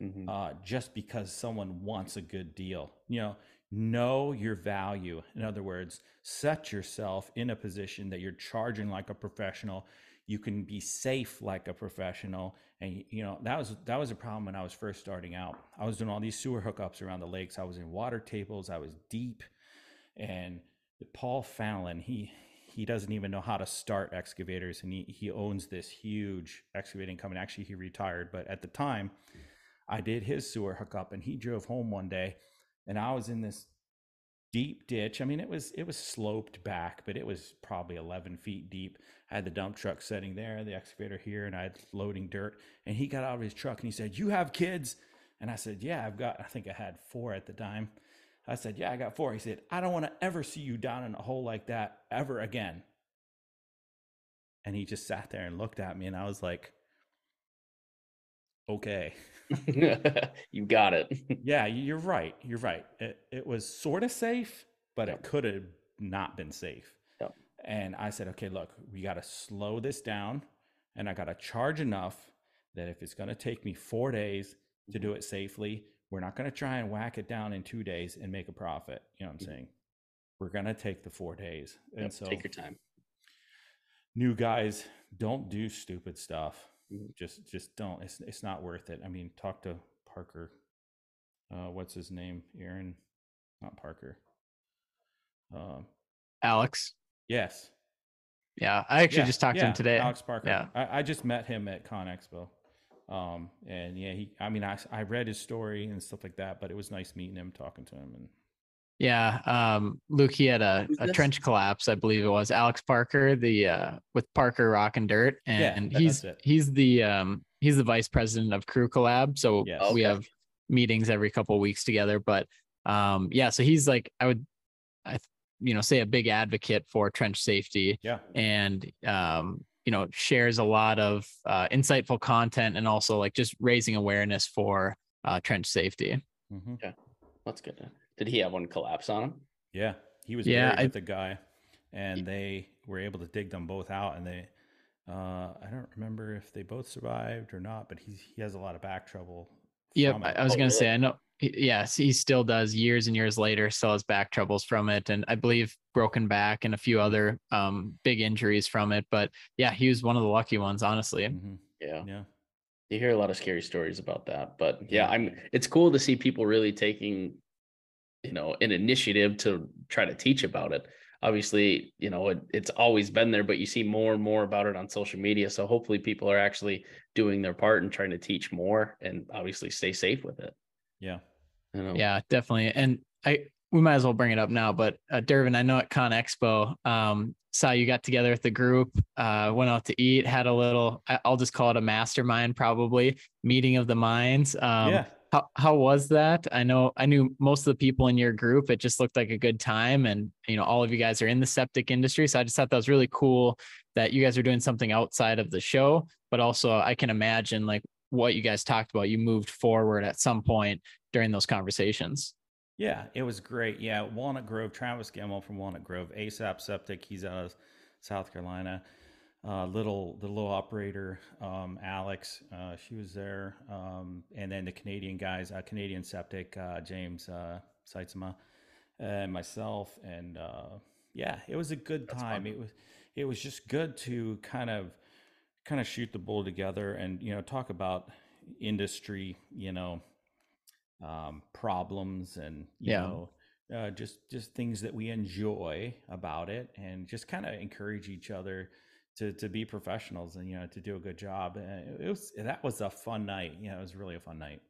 Mhm. uh, just because someone wants a good deal. You know, know your value. In other words, set yourself in a position that you're charging like a professional. You can be safe like a professional, and you know that was that was a problem when I was first starting out. I was doing all these sewer hookups around the lakes. I was in water tables. I was deep, and Paul Fallon he he doesn't even know how to start excavators, and he he owns this huge excavating company. Actually, he retired, but at the time. I did his sewer hookup and he drove home one day and I was in this deep ditch. I mean, it was it was sloped back, but it was probably 11 feet deep. I had the dump truck sitting there, the excavator here, and I had loading dirt. And he got out of his truck and he said, "You have kids?" And I said, "Yeah, I've got. I think I had four at the time." I said, "Yeah, I got four. He said, "I don't want to ever see you down in a hole like that ever again." And he just sat there and looked at me, and I was like, "Okay." (laughs) you got it. (laughs) yeah, you're right. You're right. It it was sort of safe, but it could have not been safe. Yep. And I said, okay, look, we got to slow this down, and I got to charge enough that if it's going to take me four days to mm-hmm. do it safely, we're not going to try and whack it down in two days and make a profit. You know what I'm Mhm. saying? We're going to take the four days. And Yep, so, take your time. new guys, don't do stupid stuff. Mhm. Just just don't. It's it's not worth it. I mean, talk to Parker. Uh, what's his name? Aaron, not Parker. Um, Alex. yes. Yeah, I actually Yeah, just talked to him today. Alex Parker. Yeah. I, I just met him at Con Expo. Um, and yeah, he. I mean, I I read his story and stuff like that, but it was nice meeting him, talking to him, and Yeah, um, Luke, he had a, a trench collapse, I believe it was Alex Parker, the uh, with Parker Rock and Dirt, and that- he's he's the um, he's the vice president of Crew Collab. So Yes. we Okay. have meetings every couple of weeks together. But um, yeah, so he's like I would, I you know, say a big advocate for trench safety, yeah, and um, you know, shares a lot of uh, insightful content and also like just raising awareness for uh, trench safety. hmm That's good. Did he have one collapse on him? yeah. He was Yeah, buried I- with the guy, and they were able to dig them both out, and they. Uh, I don't remember if they both survived or not, but he's he has a lot of back trouble. Yep, I. I was Oh, gonna say? I know. He- Yes, he still does. Years and years later, still has back troubles from it, and I believe broken back and a few other um, big injuries from it. But yeah, he was one of the lucky ones, honestly. Mhm, Yeah. Yeah. You hear a lot of scary stories about that. But yeah, I'm it's cool to see people really taking, you know, an initiative to try to teach about it. Obviously, you know, it, it's always been there, but you see more and more about it on social media. So hopefully people are actually doing their part and trying to teach more and obviously stay safe with it. Yeah. Yeah, definitely. And I we might as well bring it up now. But uh, Dervin, I know at Con Expo, um, saw you got together with the group, uh, went out to eat, had a little. I'll just call it a mastermind, probably meeting of the minds. Um, yeah. How how was that? I know I knew most of the people in your group. It just looked like a good time, and you know all of you guys are in the septic industry, so I just thought that was really cool that you guys are doing something outside of the show. But also, I can imagine like what you guys talked about. You moved forward at some point during those conversations. Yeah, it was great. Yeah, Walnut Grove, Travis Gemmel from Walnut Grove, ASAP Septic, he's out of South Carolina. Uh, little the little operator, um, Alex, uh, she was there, um, and then the Canadian guys, uh, Canadian Septic, uh, James uh, Seitzema, and myself, and uh, yeah, it was a good That's time. fun. It was it was just good to kind of kind of shoot the bull together and you know talk about industry, you know, um, problems and you Yeah. know uh, just just things that we enjoy about it and just kind of encourage each other to to be professionals and you know to do a good job. And it was that was a fun night. You know it was really a fun night.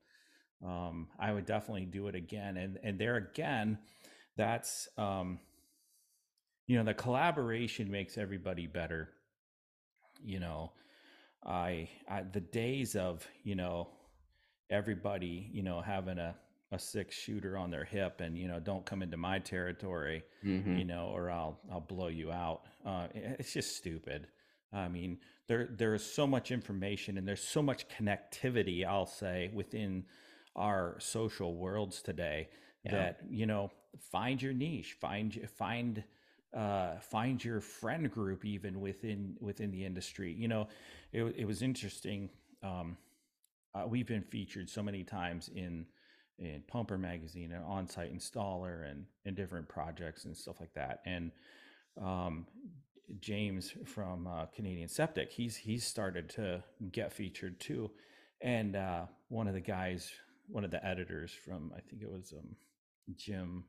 Um i would definitely do it again and and there again that's um you know the collaboration makes everybody better you know i, I the days of you know everybody you know having a a six shooter on their hip and you know don't come into my territory Mhm. you know or i'll i'll blow you out uh it's just stupid I mean, there there is so much information and there's so much connectivity. I'll say within our social worlds today yeah. that you know find your niche, find find uh, find your friend group even within within the industry. You know, it it was interesting. Um, uh, we've been featured so many times in in Pumper Magazine and On-Site Installer and and different projects and stuff like that. And um, James from uh, Canadian Septic, he's he's started to get featured too. And uh, one of the guys, one of the editors from I think it was um, Jim.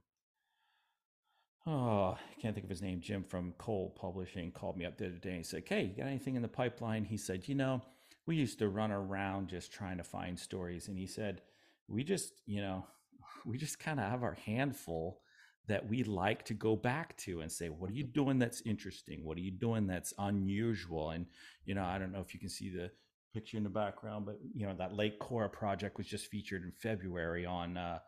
Oh, I can't think of his name. Jim from Cole Publishing called me up the other day and said, "Hey, you got anything in the pipeline?" He said, "You know, we used to run around just trying to find stories," and he said, "We just, you know, (laughs) we just kind of have our handful." that we like to go back to and say, what are you doing that's interesting? What are you doing that's unusual? And, you know, I don't know if you can see the picture in the background, but, you know, that Lake Cora project was just featured in February on, uh,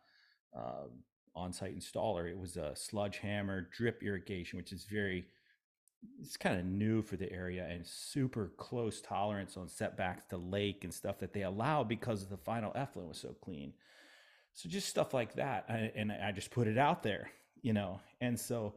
uh, on-site installer. It was a Sludgehammer drip irrigation, which is very, it's kind of new for the area and super close tolerance on setbacks to lake and stuff that they allow because the final effluent was so clean. So just stuff like that. and I just put it out there you know, and so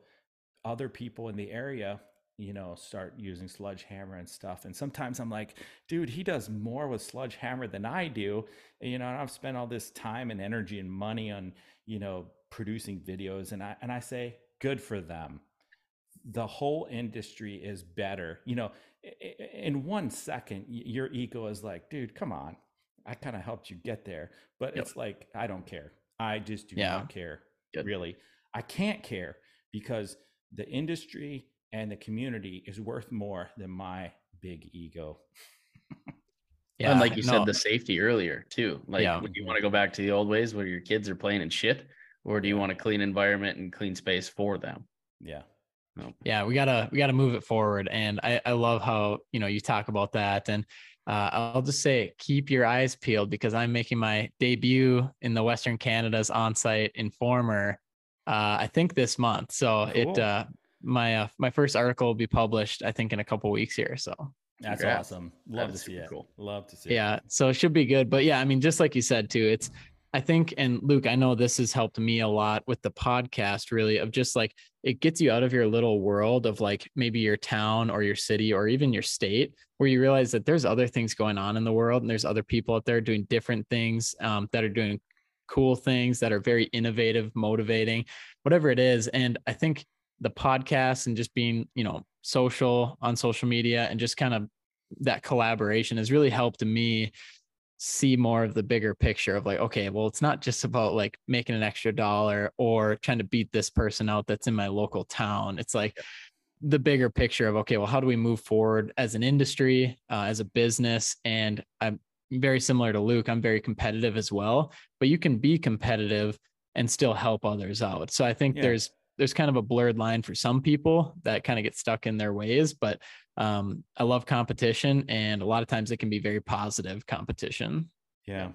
other people in the area you know, start using Sludgehammer and stuff. And sometimes I'm like, dude, he does more with Sludgehammer than I do. And, you know, and I've spent all this time and energy and money on, you know, producing videos. And I and I say, good for them. The whole industry is better. You know, in one second, your ego is like, dude, come on. I kind of helped you get there. But yep. it's like, I don't care. I just do yeah. not care. Good. Really. I can't care because the industry and the community is worth more than my big ego. yeah, and like (laughs) you no. said, the safety earlier too. Like, yeah. do you want to go back to the old ways where your kids are playing in shit, or do you want a clean environment and clean space for them? Yeah. No. Yeah, we gotta we gotta move it forward, and I I love how you know you talk about that, and uh, I'll just say keep your eyes peeled because I'm making my debut in the Western Canada's on-site informer uh, I think this month. So cool. it uh, my uh, my first article will be published I think in a couple weeks here. So that's awesome. Love to see it. Cool. Love to see yeah, it. Yeah. So it should be good. But yeah, I mean, just like you said too, it's I think, and Luke, I know this has helped me a lot with the podcast, really, of just like it gets you out of your little world of like maybe your town or your city or even your state, where you realize that there's other things going on in the world and there's other people out there doing different things um, that are doing cool things that are very innovative, motivating, whatever it is. And I think the podcast and just being, you know, social on social media and just kind of that collaboration has really helped me see more of the bigger picture of like, okay, well, it's not just about like making an extra dollar or trying to beat this person out that's in my local town. It's like, the bigger picture of okay well how do we move forward as an industry uh, as a business and i'm very similar to Luke. I'm very competitive as well, but you can be competitive and still help others out. So I think yeah. there's there's kind of a blurred line for some people that kind of get stuck in their ways, but um, I love competition, and a lot of times it can be very positive competition. Yeah,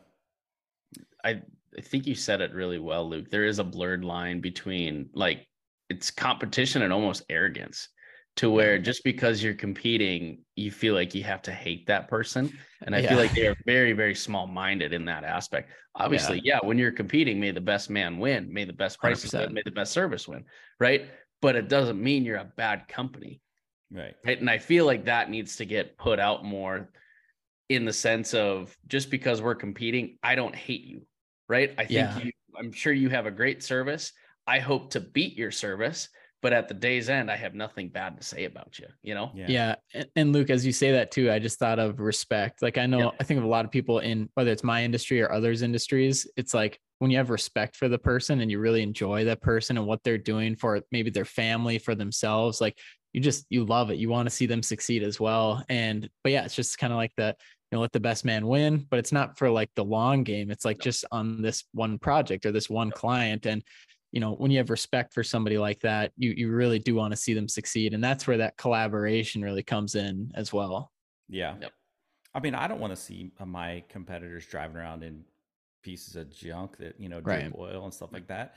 I I think you said it really well, Luke. There is a blurred line between like it's competition and almost arrogance to where just because you're competing, you feel like you have to hate that person. And I yeah. feel like they are very, very small minded in that aspect. Obviously, yeah. yeah. when you're competing, may the best man win, may the best prices win, may the best service win, right? But it doesn't mean you're a bad company. Right. right. And I feel like that needs to get put out more in the sense of just because we're competing, I don't hate you. Right. I think yeah. you, I'm sure you have a great service. I hope to beat your service but at the day's end i have nothing bad to say about you you know yeah, yeah. And, and, luke as you say that too i just thought of respect like i know yeah. i think of a lot of people in whether it's my industry or others industries it's like when you have respect for the person and you really enjoy that person and what they're doing for maybe their family for themselves like you just you love it you want to see them succeed as well and but yeah it's just kind of like the you know let the best man win but it's not for like the long game it's like just on this one project or this one client and you know when you have respect for somebody like that you you really do want to see them succeed and that's where that collaboration really comes in as well yeah yep. i mean i don't want to see uh, my competitors driving around in pieces of junk that you know drip right. oil and stuff like that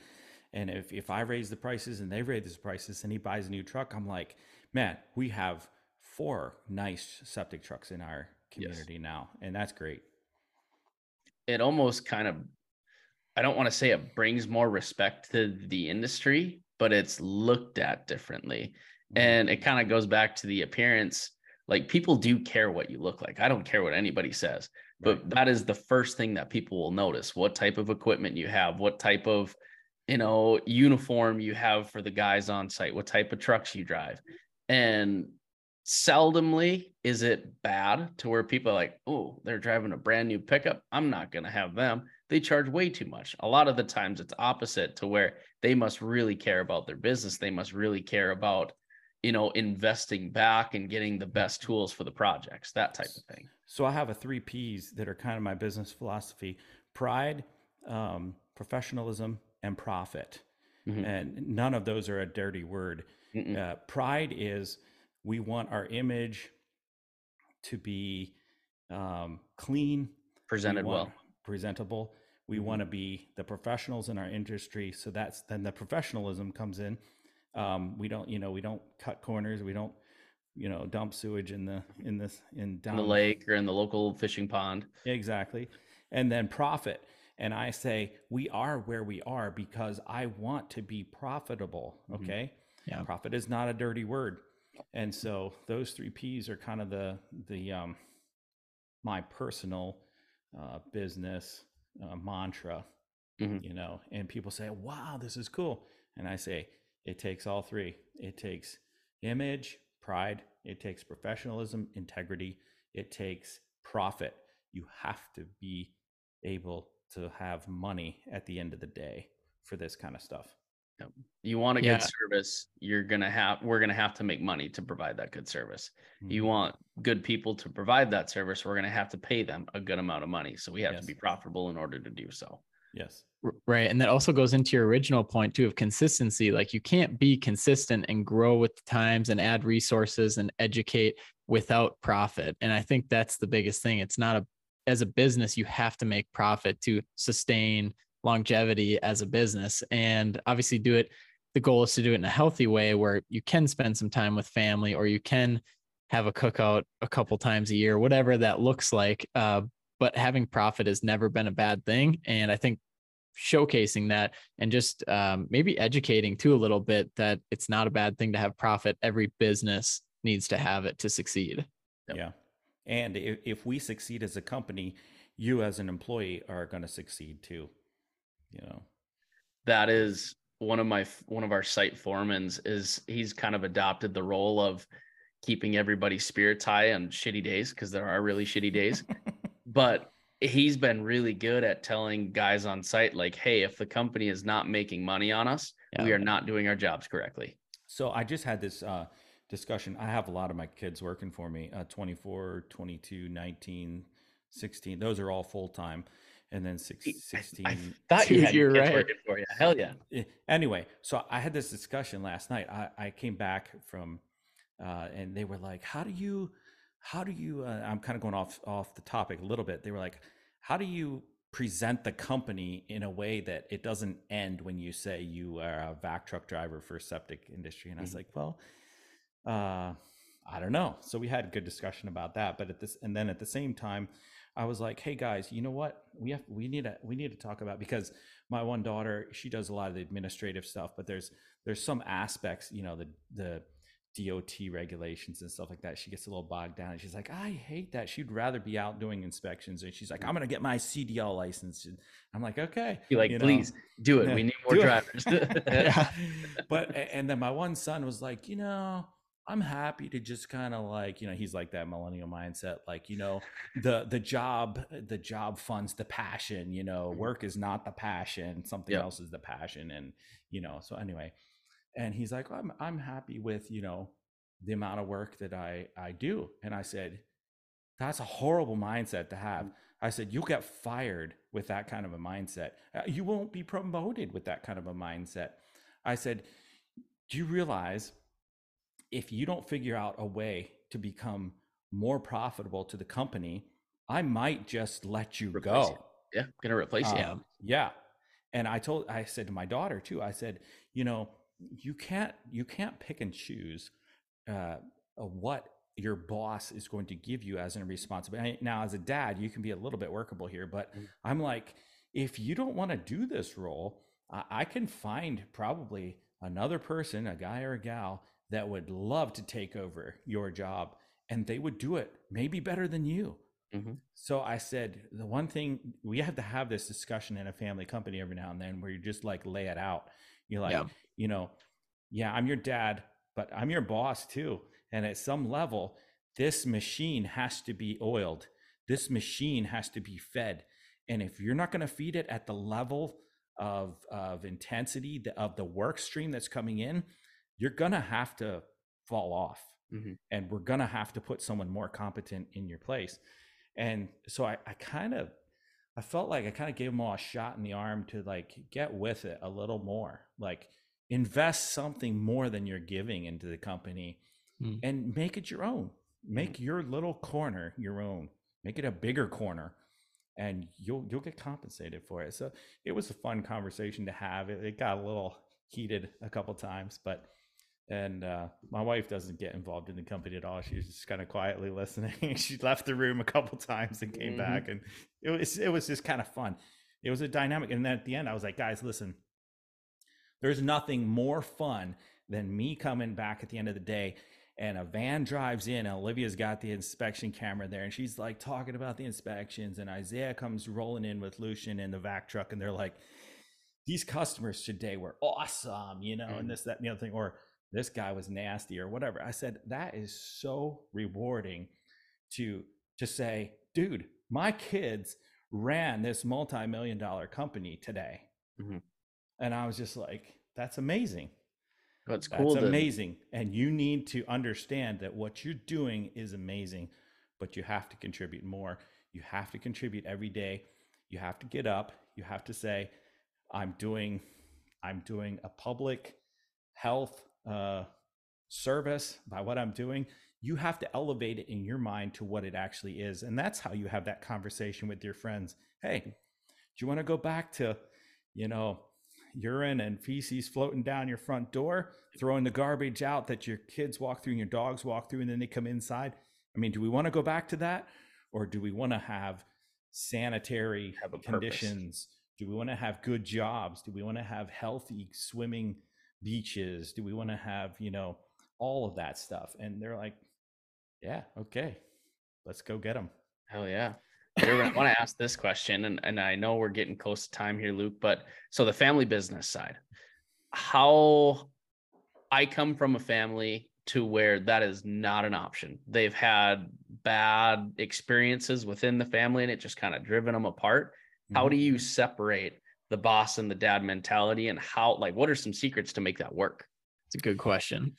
and if if i raise the prices and they raise the prices and he buys a new truck i'm like man we have four nice septic trucks in our community yes. now, and that's great. It almost kind of, I don't want to say it brings more respect to the industry, but it's looked at differently. Mm-hmm. And it kind of goes back to the appearance. Like people do care what you look like. I don't care what anybody says, but right. that is the first thing that people will notice what type of equipment you have, what type of you know uniform you have for the guys on site what type of trucks you drive and seldomly is it bad to where people are like oh they're driving a brand new pickup i'm not going to have them they charge way too much a lot of the times it's opposite to where they must really care about their business they must really care about you know investing back and getting the best tools for the projects that type of thing so i have a three p's that are kind of my business philosophy pride um, professionalism and profit. Mm-hmm. And none of those are a dirty word. Uh, pride is we want our image to be um, clean, presented we well, presentable. We mm-hmm. want to be the professionals in our industry. So that's then the professionalism comes in. Um, we don't, you know, we don't cut corners. We don't, you know, dump sewage in the in this in down in the lake or in the local fishing pond. Exactly, and then profit and I say, we are where we are because I want to be profitable. Mm-hmm. Okay. Mm-hmm. Yeah. Profit is not a dirty word. And so those three P's are kind of the, the, um, my personal, uh, business, uh, mantra, mm-hmm. you know, and people say, wow, this is cool. And I say, it takes all three. It takes image, pride, it takes professionalism, integrity, it takes profit. You have to be able to have money at the end of the day for this kind of stuff. Yep. You want a yeah. good service, you're gonna have we're gonna have to make money to provide that good service. Mm-hmm. You want good people to provide that service, we're gonna have to pay them a good amount of money. So we have yes. to be profitable in order to do so. Yes. Right. And that also goes into your original point too of consistency. Like you can't be consistent and grow with the times and add resources and educate without profit. And I think that's the biggest thing. It's not a as a business, you have to make profit to sustain longevity as a business. And obviously, do it. The goal is to do it in a healthy way where you can spend some time with family or you can have a cookout a couple times a year, whatever that looks like. Uh, but having profit has never been a bad thing. And I think showcasing that and just um, maybe educating too a little bit that it's not a bad thing to have profit. Every business needs to have it to succeed. Yep. Yeah. And if, if we succeed as a company, you as an employee are going to succeed too. You know, that is one of my one of our site foremans is he's kind of adopted the role of keeping everybody's spirits high on shitty days because there are really shitty days. (laughs) but he's been really good at telling guys on site like, hey, if the company is not making money on us, yeah. we are not doing our jobs correctly. So I just had this uh, discussion. I have a lot of my kids working for me uh, 24, 22, 19, 16. Those are all full time. And then six, 16. I, I thought you had your kids right. working for you. Hell yeah. Eh, anyway, so I had this discussion last night. I, I came back from, uh, and they were like, how do you, how do you, uh, I'm kind of going off, off the topic a little bit. They were like, how do you present the company in a way that it doesn't end when you say you are a vac truck driver for septic industry? And I was mm-hmm. like, well, uh, I don't know. So we had a good discussion about that. But at this, and then at the same time, I was like, "Hey guys, you know what? We have we need to we need to talk about because my one daughter she does a lot of the administrative stuff, but there's there's some aspects, you know, the the DOT regulations and stuff like that. She gets a little bogged down and she's like, I hate that. She'd rather be out doing inspections. And she's like, mm. I'm going to get my CDL license. And I'm like, okay. You're like, you know, please do it. Yeah, we need (laughs) more drivers. (laughs) (laughs) But, and then my one son was like, you know, I'm happy to just kind of like, you know, he's like that millennial mindset, like, you know, the the job, the job funds the passion, you know, mm-hmm. work is not the passion, something yep. else is the passion. And, you know, so anyway. And he's like, I'm I'm happy with, you know, the amount of work that I I do. And I said, that's a horrible mindset to have. Mm-hmm. I said, you'll get fired with that kind of a mindset. Uh, you won't be promoted with that kind of a mindset. I said, do you realize if you don't figure out a way to become more profitable to the company, I might just let you replace go. Yeah, gonna replace um, you. Yeah. And I told I said to my daughter too, I said, you know, you can't you can't pick and choose uh, what your boss is going to give you as a responsibility. Now, as a dad, you can be a little bit workable here, but mm-hmm. I'm like, if you don't want to do this role, I, I can find probably another person, a guy or a gal, that would love to take over your job and they would do it maybe better than you. Mm-hmm. So I said, the one thing we have to have this discussion in a family company every now and then where you just like lay it out. You're like, yeah. you know, yeah, I'm your dad, but I'm your boss too. And at some level, this machine has to be oiled. This machine has to be fed. And if you're not going to feed it at the level of, of intensity of the work stream that's coming in, you're going to have to fall off. Mm-hmm. And we're going to have to put someone more competent in your place. And so I, I kind of, I felt like I kind of gave them all a shot in the arm to like get with it a little more, like invest something more than you're giving into the company mm. and make it your own. Make mm. your little corner your own. Make it a bigger corner and you'll you'll get compensated for it. So it was a fun conversation to have. It, it got a little heated a couple times, but and uh, my wife doesn't get involved in the company at all. She's just kind of quietly listening. (laughs) she left the room a couple times and came mm-hmm. back, and it was it was just kind of fun. It was a dynamic, and then at the end, I was like, guys, listen, there's nothing more fun than me coming back at the end of the day. And a van drives in, and Olivia's got the inspection camera there, and she's like talking about the inspections. And Isaiah comes rolling in with Lucian in the vac truck, and they're like, "These customers today were awesome," you know, mm-hmm. and this, that, and the other thing. Or this guy was nasty or whatever. I said, that is so rewarding to to say, dude, my kids ran this multi-million dollar company today. Mm-hmm. And I was just like, that's amazing. That's cool. That's amazing. And you need to understand that what you're doing is amazing, but you have to contribute more. You have to contribute every day. You have to get up. You have to say, I'm doing, I'm doing a public health uh, service, by what I'm doing, you have to elevate it in your mind to what it actually is. And that's how you have that conversation with your friends. Hey, do you want to go back to, you know, urine and feces floating down your front door, throwing the garbage out that your kids walk through and your dogs walk through and then they come inside? I mean, do we want to go back to that? Or do we want to have sanitary have conditions? Purpose. Do we want to have good jobs? Do we want to have healthy swimming beaches? Do we want to have, you know, all of that stuff? And they're like, yeah, okay, let's go get them. Hell yeah. (laughs) I want to ask this question, and, and I know we're getting close to time here, Luke, but so the family business side, how I come from a family to where that is not an option. They've had bad experiences within the family and it just kind of driven them apart. Mm-hmm. How do you separate the boss and the dad mentality and how like what are some secrets to make that work? It's a good question.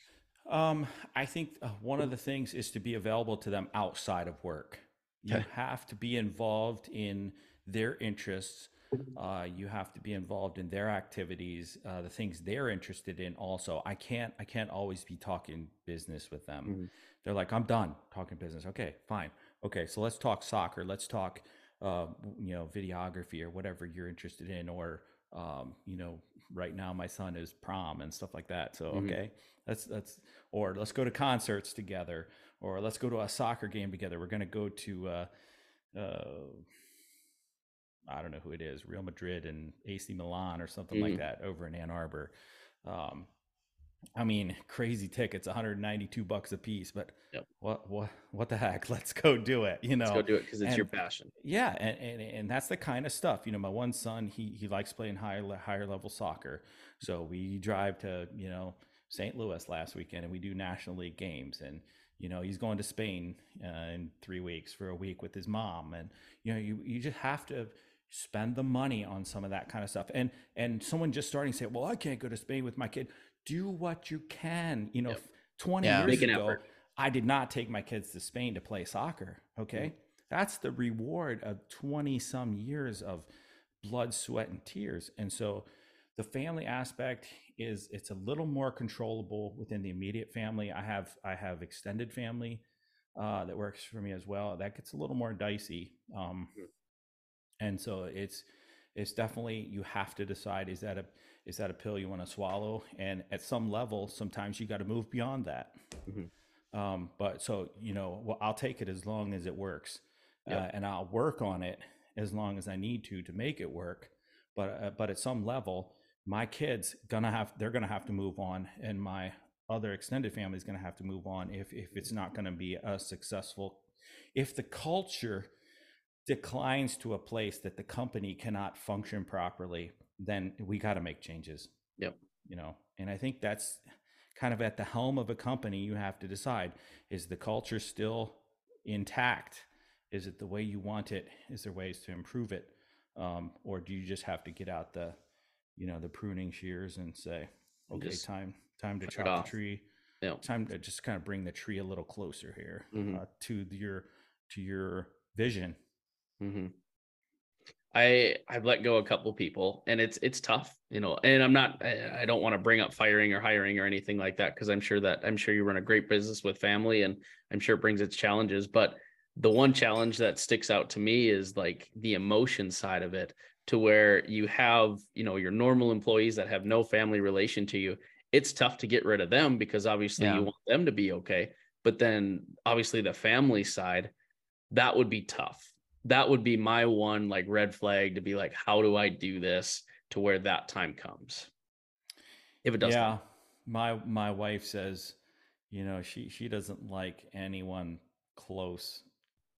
Um i think uh, one of the things is to be available to them outside of work. You have to be involved in their interests. Uh, you have to be involved in their activities uh, the things they're interested in also. I can't i can't always be talking business with them. Mm-hmm. they're like i'm done talking business. Okay fine. Okay so let's talk soccer. Let's talk uh, you know, videography or whatever you're interested in, or um, you know, right now my son is prom and stuff like that. So mm-hmm. okay, that's that's or let's go to concerts together, or let's go to a soccer game together. We're gonna go to uh, uh, I don't know who it is, Real Madrid and AC Milan or something mm-hmm. like that over in Ann Arbor. Um, I mean, (laughs) crazy tickets, 192 bucks a piece, but yep. what what what the heck? (laughs) Let's go do it. You know, Let's go do it because it's and, your passion. Yeah, and, and and that's the kind of stuff. You know, my one son, he he likes playing higher higher level soccer, so we drive to you know St. Louis last weekend, and we do National League games, and you know he's going to Spain uh, in three weeks for a week with his mom, and you know you you just have to spend the money on some of that kind of stuff. And and someone just starting to say, well, I can't go to Spain with my kid do what you can. You know, yep. 20 yeah, years ago, effort. I did not take my kids to Spain to play soccer. Okay. Mm-hmm. That's the reward of 20 some years of blood, sweat, and tears. And so the family aspect is it's a little more controllable within the immediate family. I have I have extended family uh, that works for me as well. That gets a little more dicey. Um, mm-hmm. and so it's it's definitely you have to decide is that a is that a pill you want to swallow and at some level sometimes you got to move beyond that mm-hmm. Um, but so you know, well, I'll take it as long as it works, Yep. uh, and I'll work on it as long as I need to to make it work. But uh, but at some level, my kids gonna have they're gonna have to move on, and my other extended family is gonna have to move on if if it's not gonna be a successful. If the culture declines to a place that the company cannot function properly, then we got to make changes. Yep. You know, and I think that's kind of at the helm of a company. You have to decide: is the culture still intact? Is it the way you want it? Is there ways to improve it, um, or do you just have to get out the, you know, the pruning shears and say, okay, Just time time to chop the tree. Yep. Time to just kind of bring the tree a little closer here Mhm. uh, to your to your vision. hmm I I've let go a couple people, and it's it's tough, you know. And I'm not I, I don't want to bring up firing or hiring or anything like that because I'm sure that I'm sure you run a great business with family, and I'm sure it brings its challenges. But the one challenge that sticks out to me is like the emotion side of it, to where you have you know your normal employees that have no family relation to you. It's tough to get rid of them because obviously Yeah. you want them to be okay, but then obviously the family side, that would be tough that would be my one like red flag to be like how do i do this to where that time comes if it does yeah my my wife says you know she she doesn't like anyone close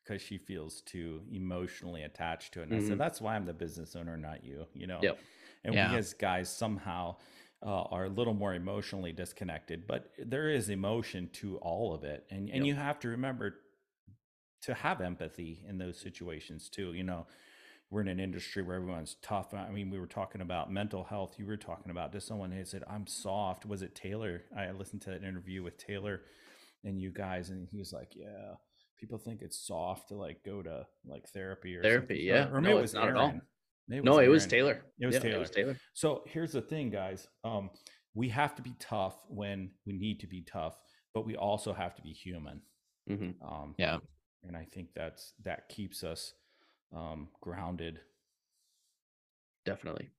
because she feels too emotionally attached to it and i Mhm. said that's why i'm the business owner not you you know Yep. and Yeah. we as guys somehow uh, are a little more emotionally disconnected but there is emotion to all of it and and Yep. you have to remember to have empathy in those situations too you know we're in an industry where everyone's tough. I mean, we were talking about mental health. You were talking about just someone who said, I'm soft. Was it Taylor? I listened to that interview with Taylor and you guys, and he was like, Yeah, people think it's soft to like go to like therapy or Therapy, something." yeah. Or, or No, maybe it was not at all. Aaron. Maybe no it was taylor It was Yeah, Taylor. it was taylor So here's the thing, guys. Um, we have to be tough when we need to be tough, but we also have to be human. hmm Um, Yeah. And I think that's that keeps us um, grounded. definitely.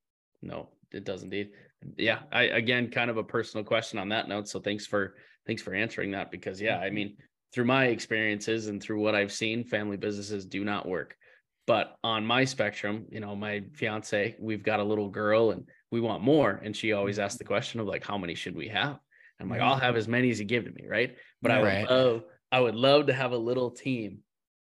No it does indeed. Yeah i again kind of a personal question on that note so thanks for thanks for answering that because yeah i Mhm. mean through my experiences and through what i've seen family businesses do not work. But on my spectrum you know my fiance we've got a little girl and we want more and she always asks the question of like how many should we have? I'm like i'll have as many as you give to me right? But i Right. love i would love to have a little team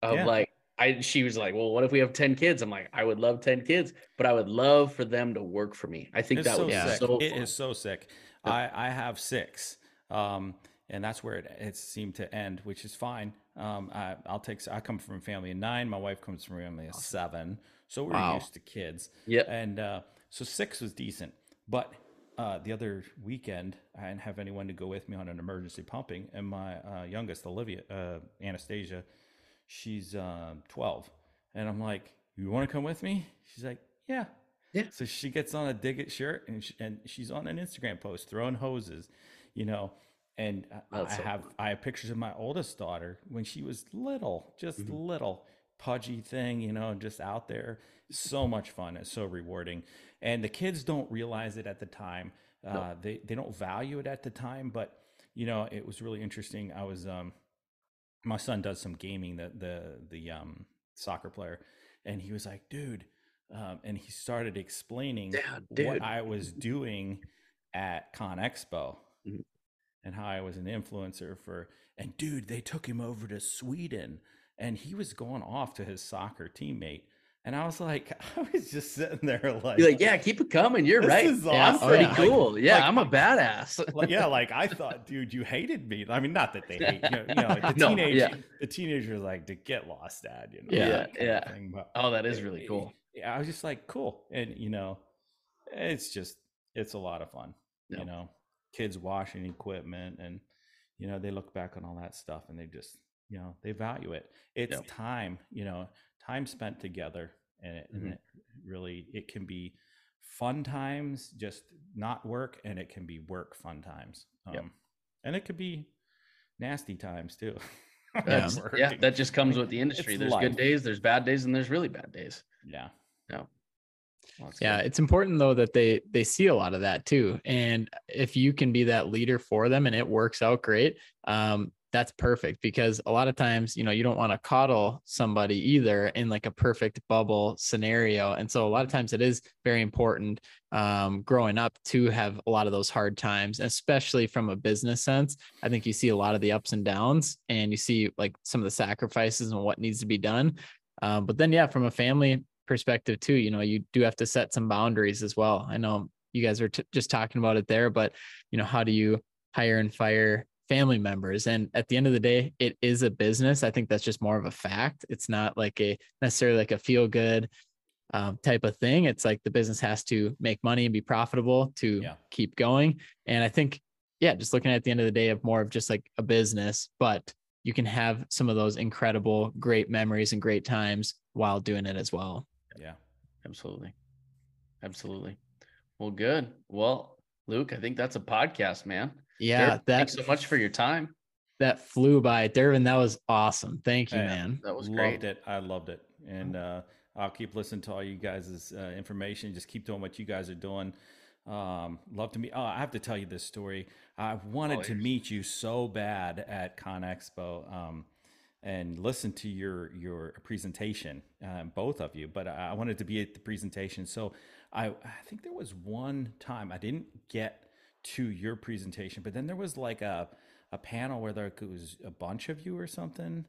of Yeah. like I she was like, well, what if we have 10 kids? I'm like, I would love 10 kids, but I would love for them to work for me. I think It's that so would be sick. so It fun. is so sick. I I have six, um, and that's where it, it seemed to end, which is fine. Um, I, I'll take. I come from a family of nine. My wife comes from a family of seven, so we're Wow. used to kids. Yeah. and uh, so six was decent. But uh, the other weekend, I didn't have anyone to go with me on an emergency pumping, and my uh, youngest, Olivia, uh, Anastasia, she's uh, twelve, and I'm like, "You want to come with me?" She's like, "Yeah." Yeah. So she gets on a dig it shirt, and she, and she's on an Instagram post throwing hoses, you know. And I- That's I so have I have pictures of my oldest daughter when she was little, just Mhm. little pudgy thing, you know, just out there. So much fun. It's so rewarding. And the kids don't realize it at the time. Uh, No. they, they don't value it at the time, but you know, it was really interesting. I was, um, my son does some gaming, the, the, the, um, soccer player. And he was like, dude, um, and he started explaining what. I was doing at Con Expo Mhm. and how I was an influencer for, and dude, they took him over to Sweden and he was going off to his soccer teammate. And I was like, (laughs) I was just sitting there (laughs) like, You're like, yeah, keep it coming. You're This right. is Yeah, I'm awesome. pretty Like- cool. yeah, like- I'm a badass. like, (laughs) yeah, like I thought, dude, you hated me. I mean, not that they hate you. know, You know like the No, teenage, yeah. the teenager like to get lost, dad. You know, Yeah, that kind of yeah. thing, oh, that is really cool. yeah, I was just like, cool, and you know, it's just it's a lot of fun. Yeah. You know, kids washing equipment, and you know they look back on all that stuff, and they just you know they value it. It's Yeah. time, you know, time spent together, and, it, Mhm. and it really it can be fun times, just not work, and it can be work fun times. Um, Yep. and it could be nasty times too. (laughs) That's, yeah, that just comes with the industry. it's There's life. good days, there's bad days, and there's really bad days. yeah. Well, Yeah, good. it's important though that they they see a lot of that too. And if you can be that leader for them and it works out great, um, that's perfect because a lot of times, you know, you don't want to coddle somebody either in like a perfect bubble scenario. And so a lot of times it is very important um, growing up to have a lot of those hard times, especially from a business sense. I think you see a lot of the ups and downs and you see like some of the sacrifices and what needs to be done. Um, but then, yeah, from a family perspective too, you know, you do have to set some boundaries as well. I know you guys are t- just talking about it there, but you know, how do you hire and fire family members. And at the end of the day, it is a business. I think that's just more of a fact. It's not like a necessarily like a feel good um, type of thing. It's like the business has to make money and be profitable to yeah. keep going. And I think, yeah, just looking at the end of the day of more of just like a business, but you can have some of those incredible, great memories and great times while doing it as well. Yeah, absolutely. Absolutely. Well, good. Well, Luke, I think that's a podcast, man. Yeah, that, thanks so much for your time. That flew by, Dervin. That was awesome. Thank you, man. That was great. Loved it. I loved it, and uh, I'll keep listening to all you guys' uh, information. Just keep doing what you guys are doing. Um, love to meet. Oh, I have to tell you this story. I wanted oh, to meet you so bad at Con Expo. Um, and listen to your your presentation, uh, both of you. But I wanted to be at the presentation, so I, I think there was one time I didn't get to your presentation, but then there was like a a panel where there was a bunch of you or something.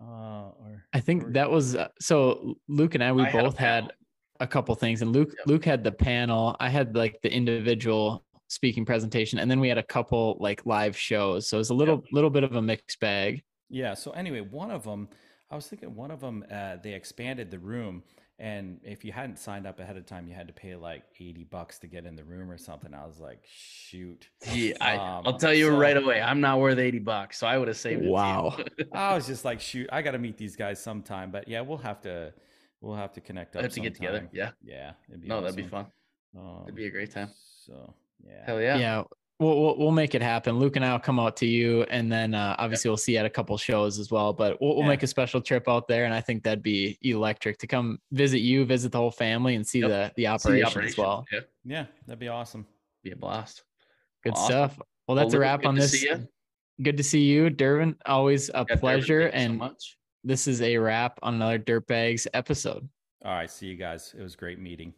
Uh, or I think or, that was uh, so. Luke and I, we I both had, had a couple things, and Luke yep. Luke had the panel. I had like the individual speaking presentation, and then we had a couple like live shows. So it was a little yep. little bit of a mixed bag. Yeah. So anyway, one of them, I was thinking one of them, uh, they expanded the room and if you hadn't signed up ahead of time, you had to pay like 80 bucks to get in the room or something. I was like, shoot. Yeah, I, um, I'll tell you so, right away, I'm not worth 80 bucks. So I would have saved it. Wow. (laughs) I was just like, shoot, I got to meet these guys sometime. But yeah, we'll have to, we'll have to connect up. Have to get together. Yeah. Yeah. no, awesome. that'd be fun. Um, it'd be a great time. So yeah. Hell yeah. Yeah we'll, we'll, we'll make it happen. Luke and I will come out to you, and then uh, obviously we'll see you at a couple shows as well. But we'll, we'll yeah. make a special trip out there, and I think that'd be electric to come visit you, visit the whole family, and see yep. the the operation, the operation, as well. Yeah. yeah, that'd be awesome. Be a blast. Good awesome. stuff. Well, that's well, a wrap on this. Good to see you, Dervin. Always a yeah, pleasure. and so this is a wrap on another Dirtbags episode. All right. See you guys. It was great meeting.